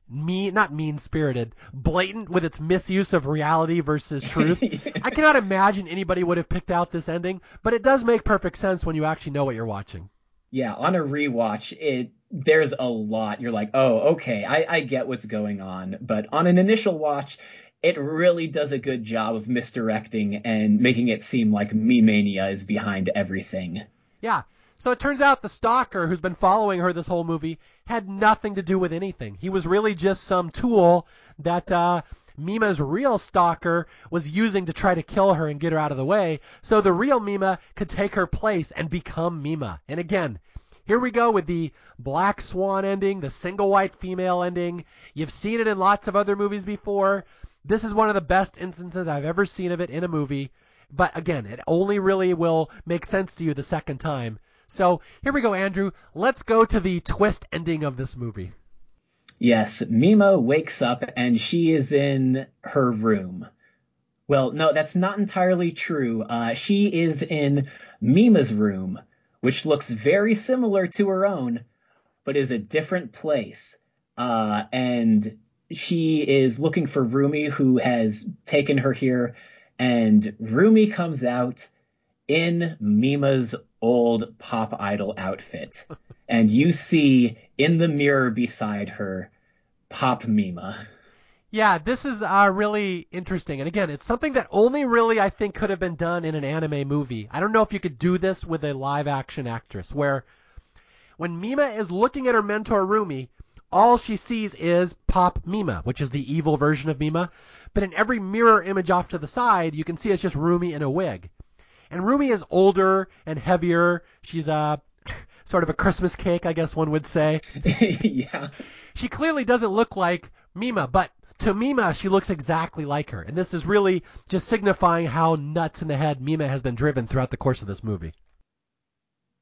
mean, not mean spirited, blatant with its misuse of reality versus truth. I cannot imagine anybody would have picked out this ending, but it does make perfect sense when you actually know what you're watching. Yeah, on a rewatch, it there's a lot. You're like, oh, okay, I, I get what's going on. But on an initial watch, it really does a good job of misdirecting and making it seem like me mania is behind everything. Yeah, so it turns out the stalker who's been following her this whole movie had nothing to do with anything. He was really just some tool that uh, Mima's real stalker was using to try to kill her and get her out of the way, so the real Mima could take her place and become Mima. And again, here we go with the black swan ending, the single white female ending. You've seen it in lots of other movies before. This is one of the best instances I've ever seen of it in a movie. But again, it only really will make sense to you the second time. So here we go, Andrew. Let's go to the twist ending of this movie. Yes, Mima wakes up and she is in her room. Well, no, that's not entirely true. Uh, she is in Mima's room which looks very similar to her own, but is a different place. Uh, and she is looking for Rumi, who has taken her here. And Rumi comes out in Mima's old pop idol outfit. and you see in the mirror beside her Pop Mima. Yeah, this is uh, really interesting. And again, it's something that only really I think could have been done in an anime movie. I don't know if you could do this with a live action actress where when Mima is looking at her mentor Rumi, all she sees is Pop Mima, which is the evil version of Mima. But in every mirror image off to the side, you can see it's just Rumi in a wig. And Rumi is older and heavier. She's a sort of a Christmas cake, I guess one would say. yeah. She clearly doesn't look like Mima, but to Mima, she looks exactly like her. And this is really just signifying how nuts in the head Mima has been driven throughout the course of this movie.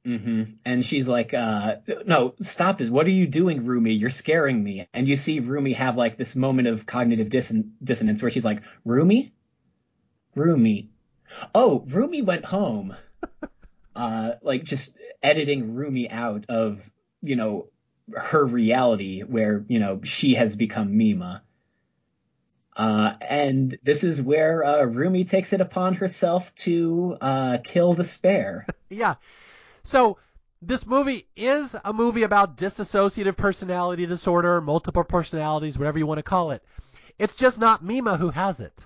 Mm-hmm. And she's like, uh, no, stop this. What are you doing, Rumi? You're scaring me. And you see Rumi have like this moment of cognitive disson- dissonance where she's like, Rumi? Rumi. Oh, Rumi went home. uh, like just editing Rumi out of, you know, her reality where, you know, she has become Mima. Uh, and this is where uh, Rumi takes it upon herself to uh, kill the spare. yeah. So this movie is a movie about dissociative personality disorder, multiple personalities, whatever you want to call it. It's just not Mima who has it.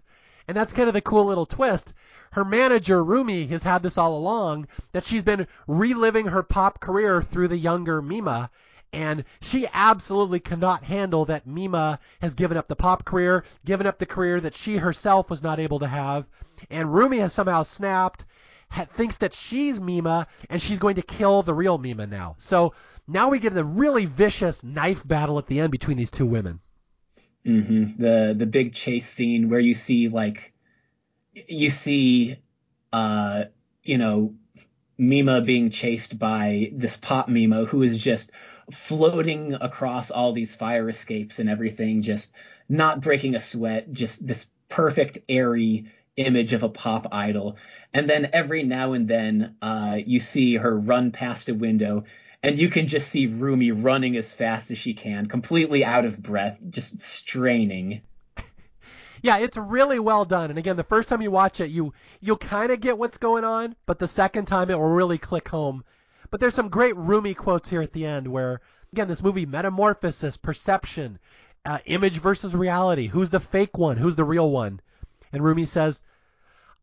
And that's kind of the cool little twist. Her manager, Rumi, has had this all along, that she's been reliving her pop career through the younger Mima, and she absolutely cannot handle that Mima has given up the pop career, given up the career that she herself was not able to have. And Rumi has somehow snapped, ha- thinks that she's Mima, and she's going to kill the real Mima now. So now we get a really vicious knife battle at the end between these two women. Mm-hmm. The the big chase scene where you see like you see uh you know Mima being chased by this pop Mima who is just floating across all these fire escapes and everything, just not breaking a sweat, just this perfect airy image of a pop idol. And then every now and then, uh, you see her run past a window and you can just see Rumi running as fast as she can, completely out of breath, just straining. Yeah, it's really well done. And again, the first time you watch it, you you'll kind of get what's going on, but the second time it will really click home but there's some great Rumi quotes here at the end where, again, this movie metamorphosis, perception, uh, image versus reality. Who's the fake one? Who's the real one? And Rumi says,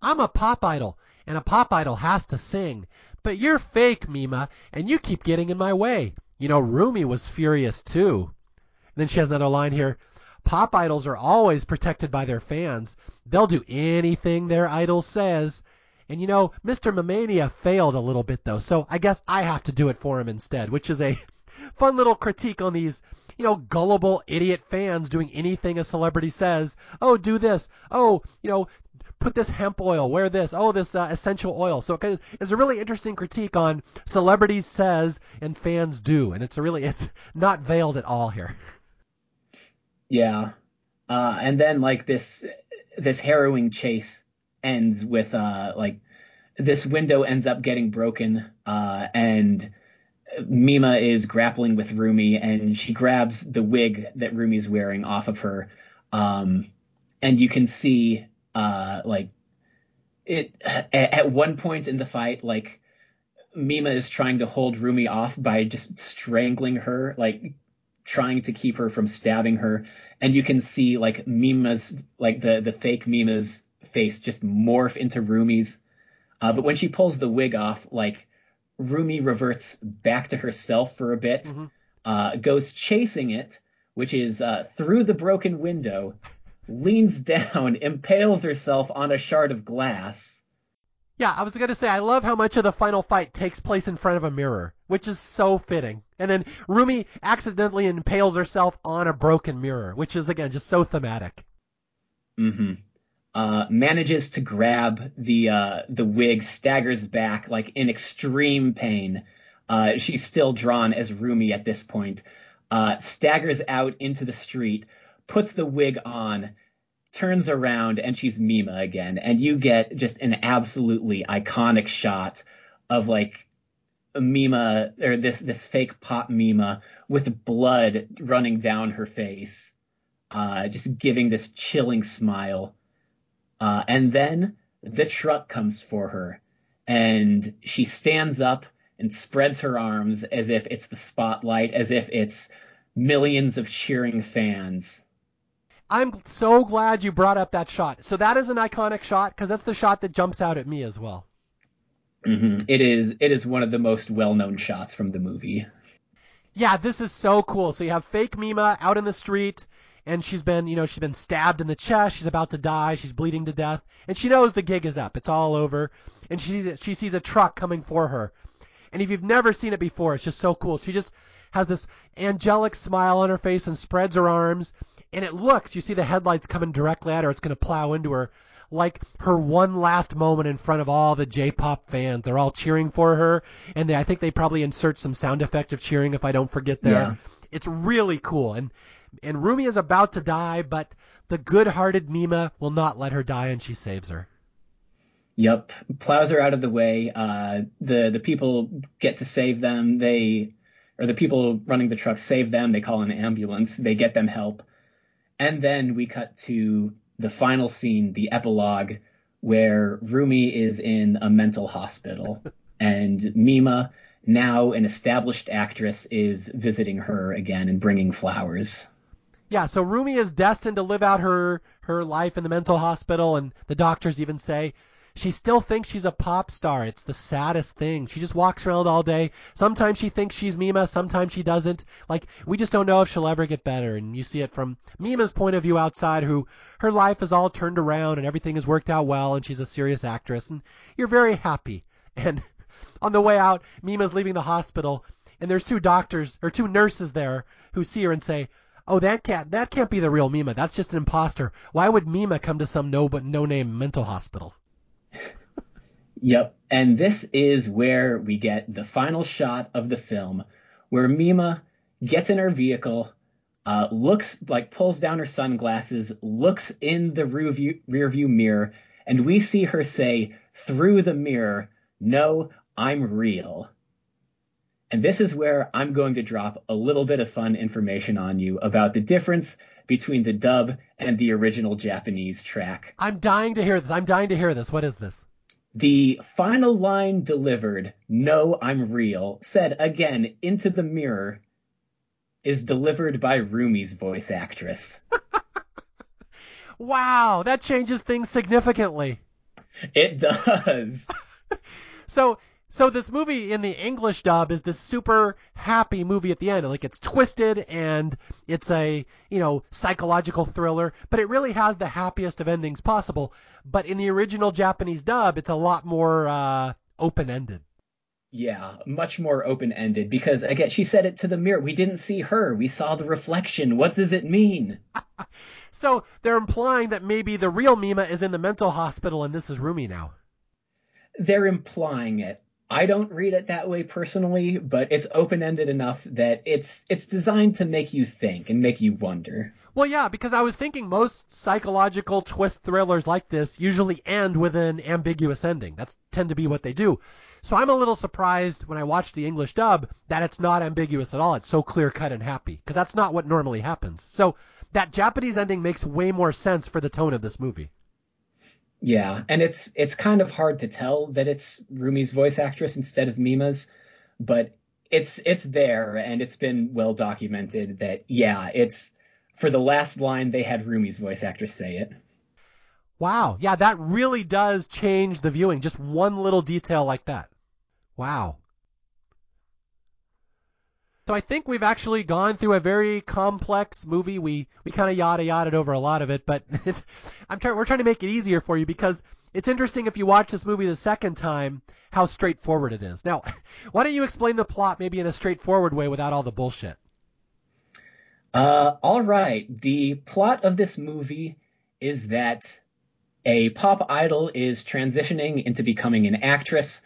I'm a pop idol, and a pop idol has to sing. But you're fake, Mima, and you keep getting in my way. You know, Rumi was furious too. Then she has another line here. Pop idols are always protected by their fans. They'll do anything their idol says. And you know, Mr. Mamania failed a little bit though, so I guess I have to do it for him instead, which is a fun little critique on these, you know, gullible idiot fans doing anything a celebrity says. Oh, do this. Oh, you know, put this hemp oil, wear this. Oh, this uh, essential oil. So it's a really interesting critique on celebrities says and fans do, and it's a really it's not veiled at all here. Yeah, uh, and then like this this harrowing chase ends with uh like this window ends up getting broken uh and Mima is grappling with Rumi and she grabs the wig that Rumi's wearing off of her um and you can see uh like it at, one point in the fight like Mima is trying to hold Rumi off by just strangling her like trying to keep her from stabbing her and you can see like Mima's like the the fake Mima's face just morph into Rumi's. Uh, but when she pulls the wig off, like Rumi reverts back to herself for a bit, mm-hmm. uh, goes chasing it, which is uh, through the broken window, leans down, impales herself on a shard of glass. Yeah, I was going to say, I love how much of the final fight takes place in front of a mirror, which is so fitting. And then Rumi accidentally impales herself on a broken mirror, which is, again, just so thematic. Mm-hmm uh, manages to grab the uh, the wig, staggers back like in extreme pain. Uh, she's still drawn as Rumi at this point. Uh, staggers out into the street, puts the wig on, turns around, and she's Mima again. And you get just an absolutely iconic shot of like Mima or this this fake pop Mima with blood running down her face, uh, just giving this chilling smile. Uh, and then the truck comes for her, and she stands up and spreads her arms as if it's the spotlight, as if it's millions of cheering fans. I'm so glad you brought up that shot. So that is an iconic shot because that's the shot that jumps out at me as well. Mm-hmm. It is it is one of the most well known shots from the movie. Yeah, this is so cool. So you have fake Mima out in the street, and she's been, you know, she's been stabbed in the chest. She's about to die. She's bleeding to death, and she knows the gig is up. It's all over, and she she sees a truck coming for her. And if you've never seen it before, it's just so cool. She just has this angelic smile on her face and spreads her arms, and it looks. You see the headlights coming directly at her. It's going to plow into her like her one last moment in front of all the J-pop fans. They're all cheering for her, and they, I think they probably insert some sound effect of cheering if I don't forget there. Yeah. It's really cool, and and Rumi is about to die, but the good-hearted Mima will not let her die, and she saves her. Yep, plows her out of the way. Uh, the the people get to save them. They or the people running the truck save them. They call an ambulance. They get them help, and then we cut to the final scene, the epilogue, where Rumi is in a mental hospital and Mima, now an established actress, is visiting her again and bringing flowers. Yeah, so Rumi is destined to live out her her life in the mental hospital, and the doctors even say she still thinks she's a pop star. It's the saddest thing. She just walks around all day. Sometimes she thinks she's Mima, sometimes she doesn't. Like, we just don't know if she'll ever get better. And you see it from Mima's point of view outside, who her life is all turned around and everything has worked out well, and she's a serious actress, and you're very happy. And on the way out, Mima's leaving the hospital, and there's two doctors or two nurses there who see her and say, "Oh, that can't that can't be the real Mima. That's just an imposter. Why would Mima come to some no but no name mental hospital?" Yep. And this is where we get the final shot of the film where Mima gets in her vehicle, uh, looks like pulls down her sunglasses, looks in the rear view, rear view mirror, and we see her say through the mirror, No, I'm real. And this is where I'm going to drop a little bit of fun information on you about the difference between the dub and the original Japanese track. I'm dying to hear this. I'm dying to hear this. What is this? The final line delivered, No, I'm real, said again into the mirror, is delivered by Rumi's voice actress. wow, that changes things significantly. It does. so so this movie in the English dub is this super happy movie at the end. Like it's twisted and it's a, you know, psychological thriller, but it really has the happiest of endings possible. But in the original Japanese dub, it's a lot more uh, open-ended. Yeah, much more open-ended because again, she said it to the mirror. We didn't see her. We saw the reflection. What does it mean? so they're implying that maybe the real Mima is in the mental hospital and this is Rumi now. They're implying it. I don't read it that way personally, but it's open-ended enough that it's it's designed to make you think and make you wonder. Well, yeah, because I was thinking most psychological twist thrillers like this usually end with an ambiguous ending. That's tend to be what they do. So I'm a little surprised when I watch the English dub that it's not ambiguous at all. It's so clear cut and happy because that's not what normally happens. So that Japanese ending makes way more sense for the tone of this movie. Yeah, and it's it's kind of hard to tell that it's Rumi's voice actress instead of Mima's, but it's it's there and it's been well documented that yeah, it's for the last line they had Rumi's voice actress say it. Wow, yeah, that really does change the viewing. Just one little detail like that. Wow. So I think we've actually gone through a very complex movie. We we kind of yada yada over a lot of it, but I'm trying we're trying to make it easier for you because it's interesting if you watch this movie the second time how straightforward it is. Now, why don't you explain the plot maybe in a straightforward way without all the bullshit? Uh, all right. The plot of this movie is that a pop idol is transitioning into becoming an actress.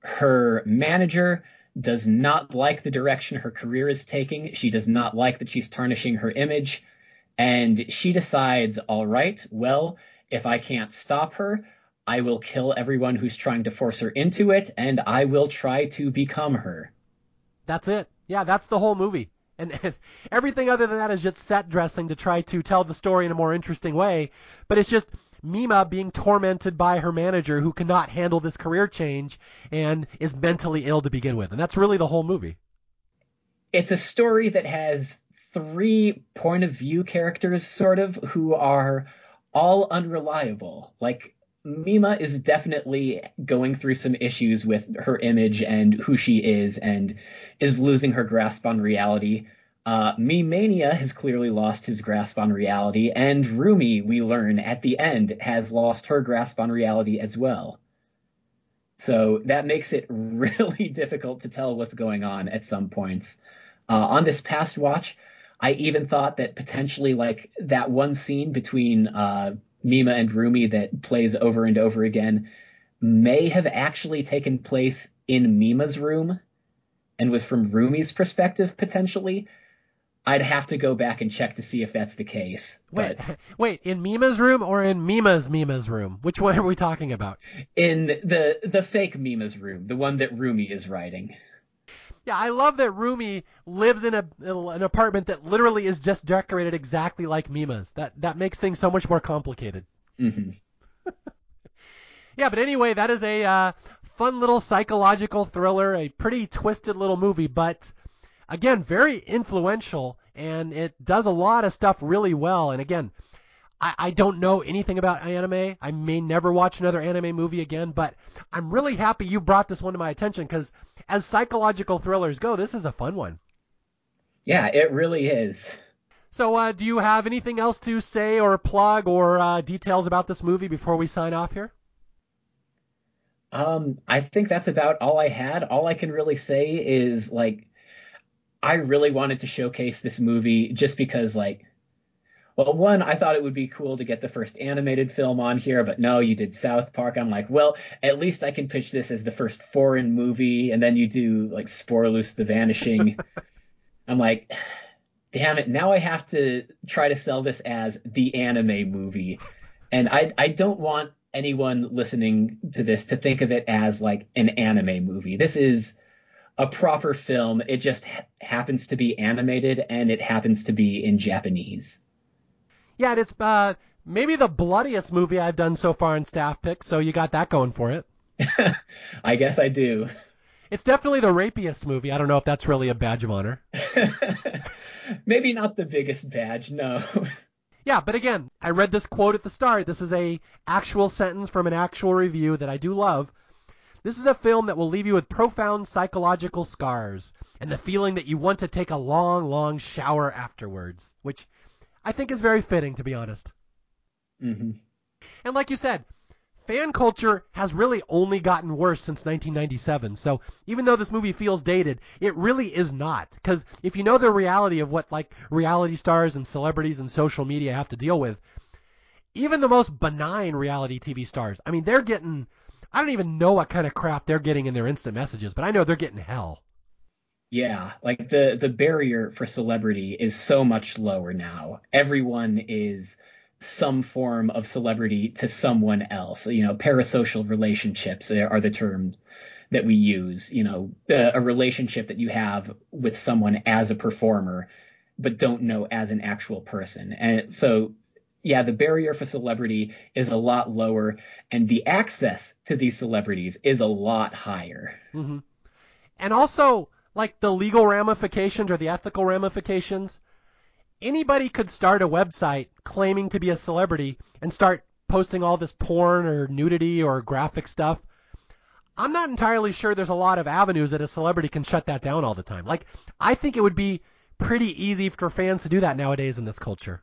Her manager does not like the direction her career is taking. She does not like that she's tarnishing her image. And she decides, all right, well, if I can't stop her, I will kill everyone who's trying to force her into it, and I will try to become her. That's it. Yeah, that's the whole movie. And, and, everything other than that is just set dressing to try to tell the story in a more interesting way. But it's just Mima being tormented by her manager who cannot handle this career change and is mentally ill to begin with. And that's really the whole movie. It's a story that has three point of view characters, sort of, who are all unreliable. Like, Mima is definitely going through some issues with her image and who she is and is losing her grasp on reality. Uh, Mimania has clearly lost his grasp on reality, and Rumi, we learn at the end, has lost her grasp on reality as well. So that makes it really difficult to tell what's going on at some points. Uh, on this past watch, I even thought that potentially like that one scene between uh, Mima and Rumi that plays over and over again may have actually taken place in Mima's room and was from Rumi's perspective potentially. I'd have to go back and check to see if that's the case. Wait, but wait, in Mima's room or in Mima's Mima's room? Which one are we talking about? In the the fake Mima's room, the one that Rumi is writing. Yeah, I love that Rumi lives in a an apartment that literally is just decorated exactly like Mima's. That that makes things so much more complicated. Mm-hmm. yeah, but anyway, that is a uh, fun little psychological thriller, a pretty twisted little movie, but again, very influential, and it does a lot of stuff really well. And again, I, I don't know anything about anime. I may never watch another anime movie again, but I'm really happy you brought this one to my attention because as psychological thrillers go, this is a fun one. Yeah, it really is. So, uh, do you have anything else to say or plug or uh, details about this movie before we sign off here? Um, I think that's about all I had. All I can really say is like, I really wanted to showcase this movie just because, like, well, one, I thought it would be cool to get the first animated film on here, but no, you did South Park. I'm like, well, at least I can pitch this as the first foreign movie, and then you do like Spoorloos the Vanishing. I'm like, damn it, now I have to try to sell this as the anime movie. And I I don't want anyone listening to this to think of it as like an anime movie. This is a proper film. It just ha- happens to be animated and it happens to be in Japanese. Yeah, it's uh, maybe the bloodiest movie I've done so far in staff picks, so you got that going for it. I guess I do. It's definitely the rapiest movie. I don't know if that's really a badge of honor. maybe not the biggest badge, no. Yeah, but again, I read this quote at the start. This is a actual sentence from an actual review that I do love. This is a film that will leave you with profound psychological scars and the feeling that you want to take a long, long shower afterwards, which I think is very fitting, to be honest. Mm-hmm. And like you said, fan culture has really only gotten worse since 1997. So even though this movie feels dated, it really is not. Because if you know the reality of what like reality stars and celebrities and social media have to deal with, even the most benign reality TV stars, I mean, they're getting. I don't even know what kind of crap they're getting in their instant messages, but I know they're getting hell. Yeah, like the the barrier for celebrity is so much lower now. Everyone is some form of celebrity to someone else. You know, parasocial relationships are the term that we use. You know, a relationship that you have with someone as a performer, but don't know as an actual person. And so, yeah, the barrier for celebrity is a lot lower, and the access to these celebrities is a lot higher. Mm-hmm. And also, like the legal ramifications or the ethical ramifications anybody could start a website claiming to be a celebrity and start posting all this porn or nudity or graphic stuff. I'm not entirely sure there's a lot of avenues that a celebrity can shut that down all the time. Like, I think it would be pretty easy for fans to do that nowadays in this culture.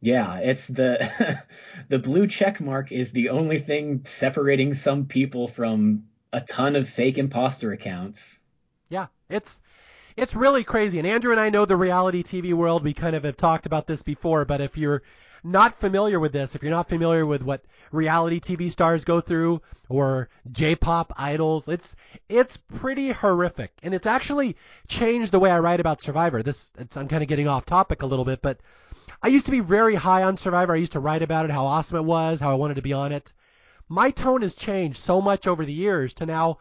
Yeah, it's the the blue check mark is the only thing separating some people from a ton of fake imposter accounts. Yeah, it's it's really crazy. And Andrew and I know the reality TV world. We kind of have talked about this before, but if you're not familiar with this, if you're not familiar with what reality TV stars go through or J-pop idols, it's it's pretty horrific. And it's actually changed the way I write about Survivor. This I'm kind of getting off topic a little bit, but I used to be very high on Survivor. I used to write about it, how awesome it was, how I wanted to be on it. my tone has changed so much over the years to now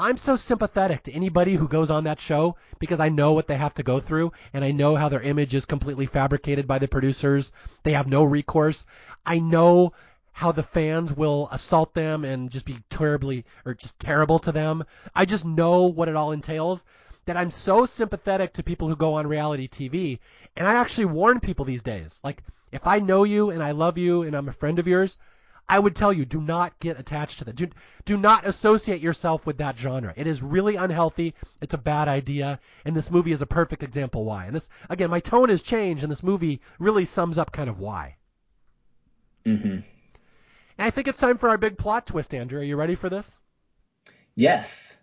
I'm so sympathetic to anybody who goes on that show because I know what they have to go through and I know how their image is completely fabricated by the producers. They have no recourse. I know how the fans will assault them and just be terribly or just terrible to them. I just know what it all entails that I'm so sympathetic to people who go on reality TV and I actually warn people these days. Like if I know you and I love you and I'm a friend of yours, I would tell you do not get attached to that. Do, do not associate yourself with that genre. It is really unhealthy. It's a bad idea. And this movie is a perfect example why. And this, again, my tone has changed, and this movie really sums up kind of why. Mm-hmm. And I think it's time for our big plot twist, Andrew. Are you ready for this? Yes.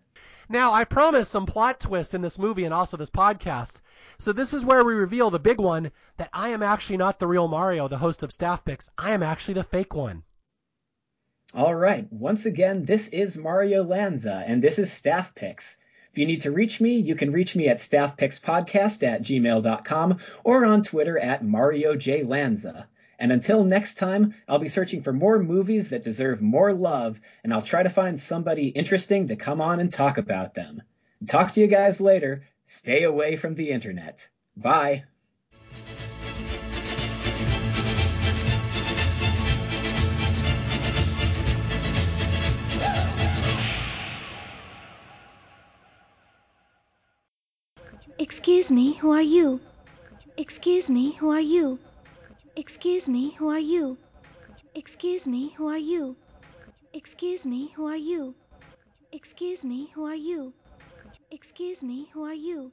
Now, I promise some plot twists in this movie and also this podcast. So this is where we reveal the big one that I am actually not the real Mario, the host of Staff Picks. I am actually the fake one. All right. Once again, this is Mario Lanza, and this is Staff Picks. If you need to reach me, you can reach me at staffpickspodcast at gmail.com or on Twitter at Mario J. Lanza. And until next time, I'll be searching for more movies that deserve more love, and I'll try to find somebody interesting to come on and talk about them. Talk to you guys later. Stay away from the internet. Bye. Excuse me, who are you? Excuse me, who are you? Excuse me, who are you? Excuse me, who are you? Excuse me, who are you? Excuse me, who are you? Excuse me, who are you?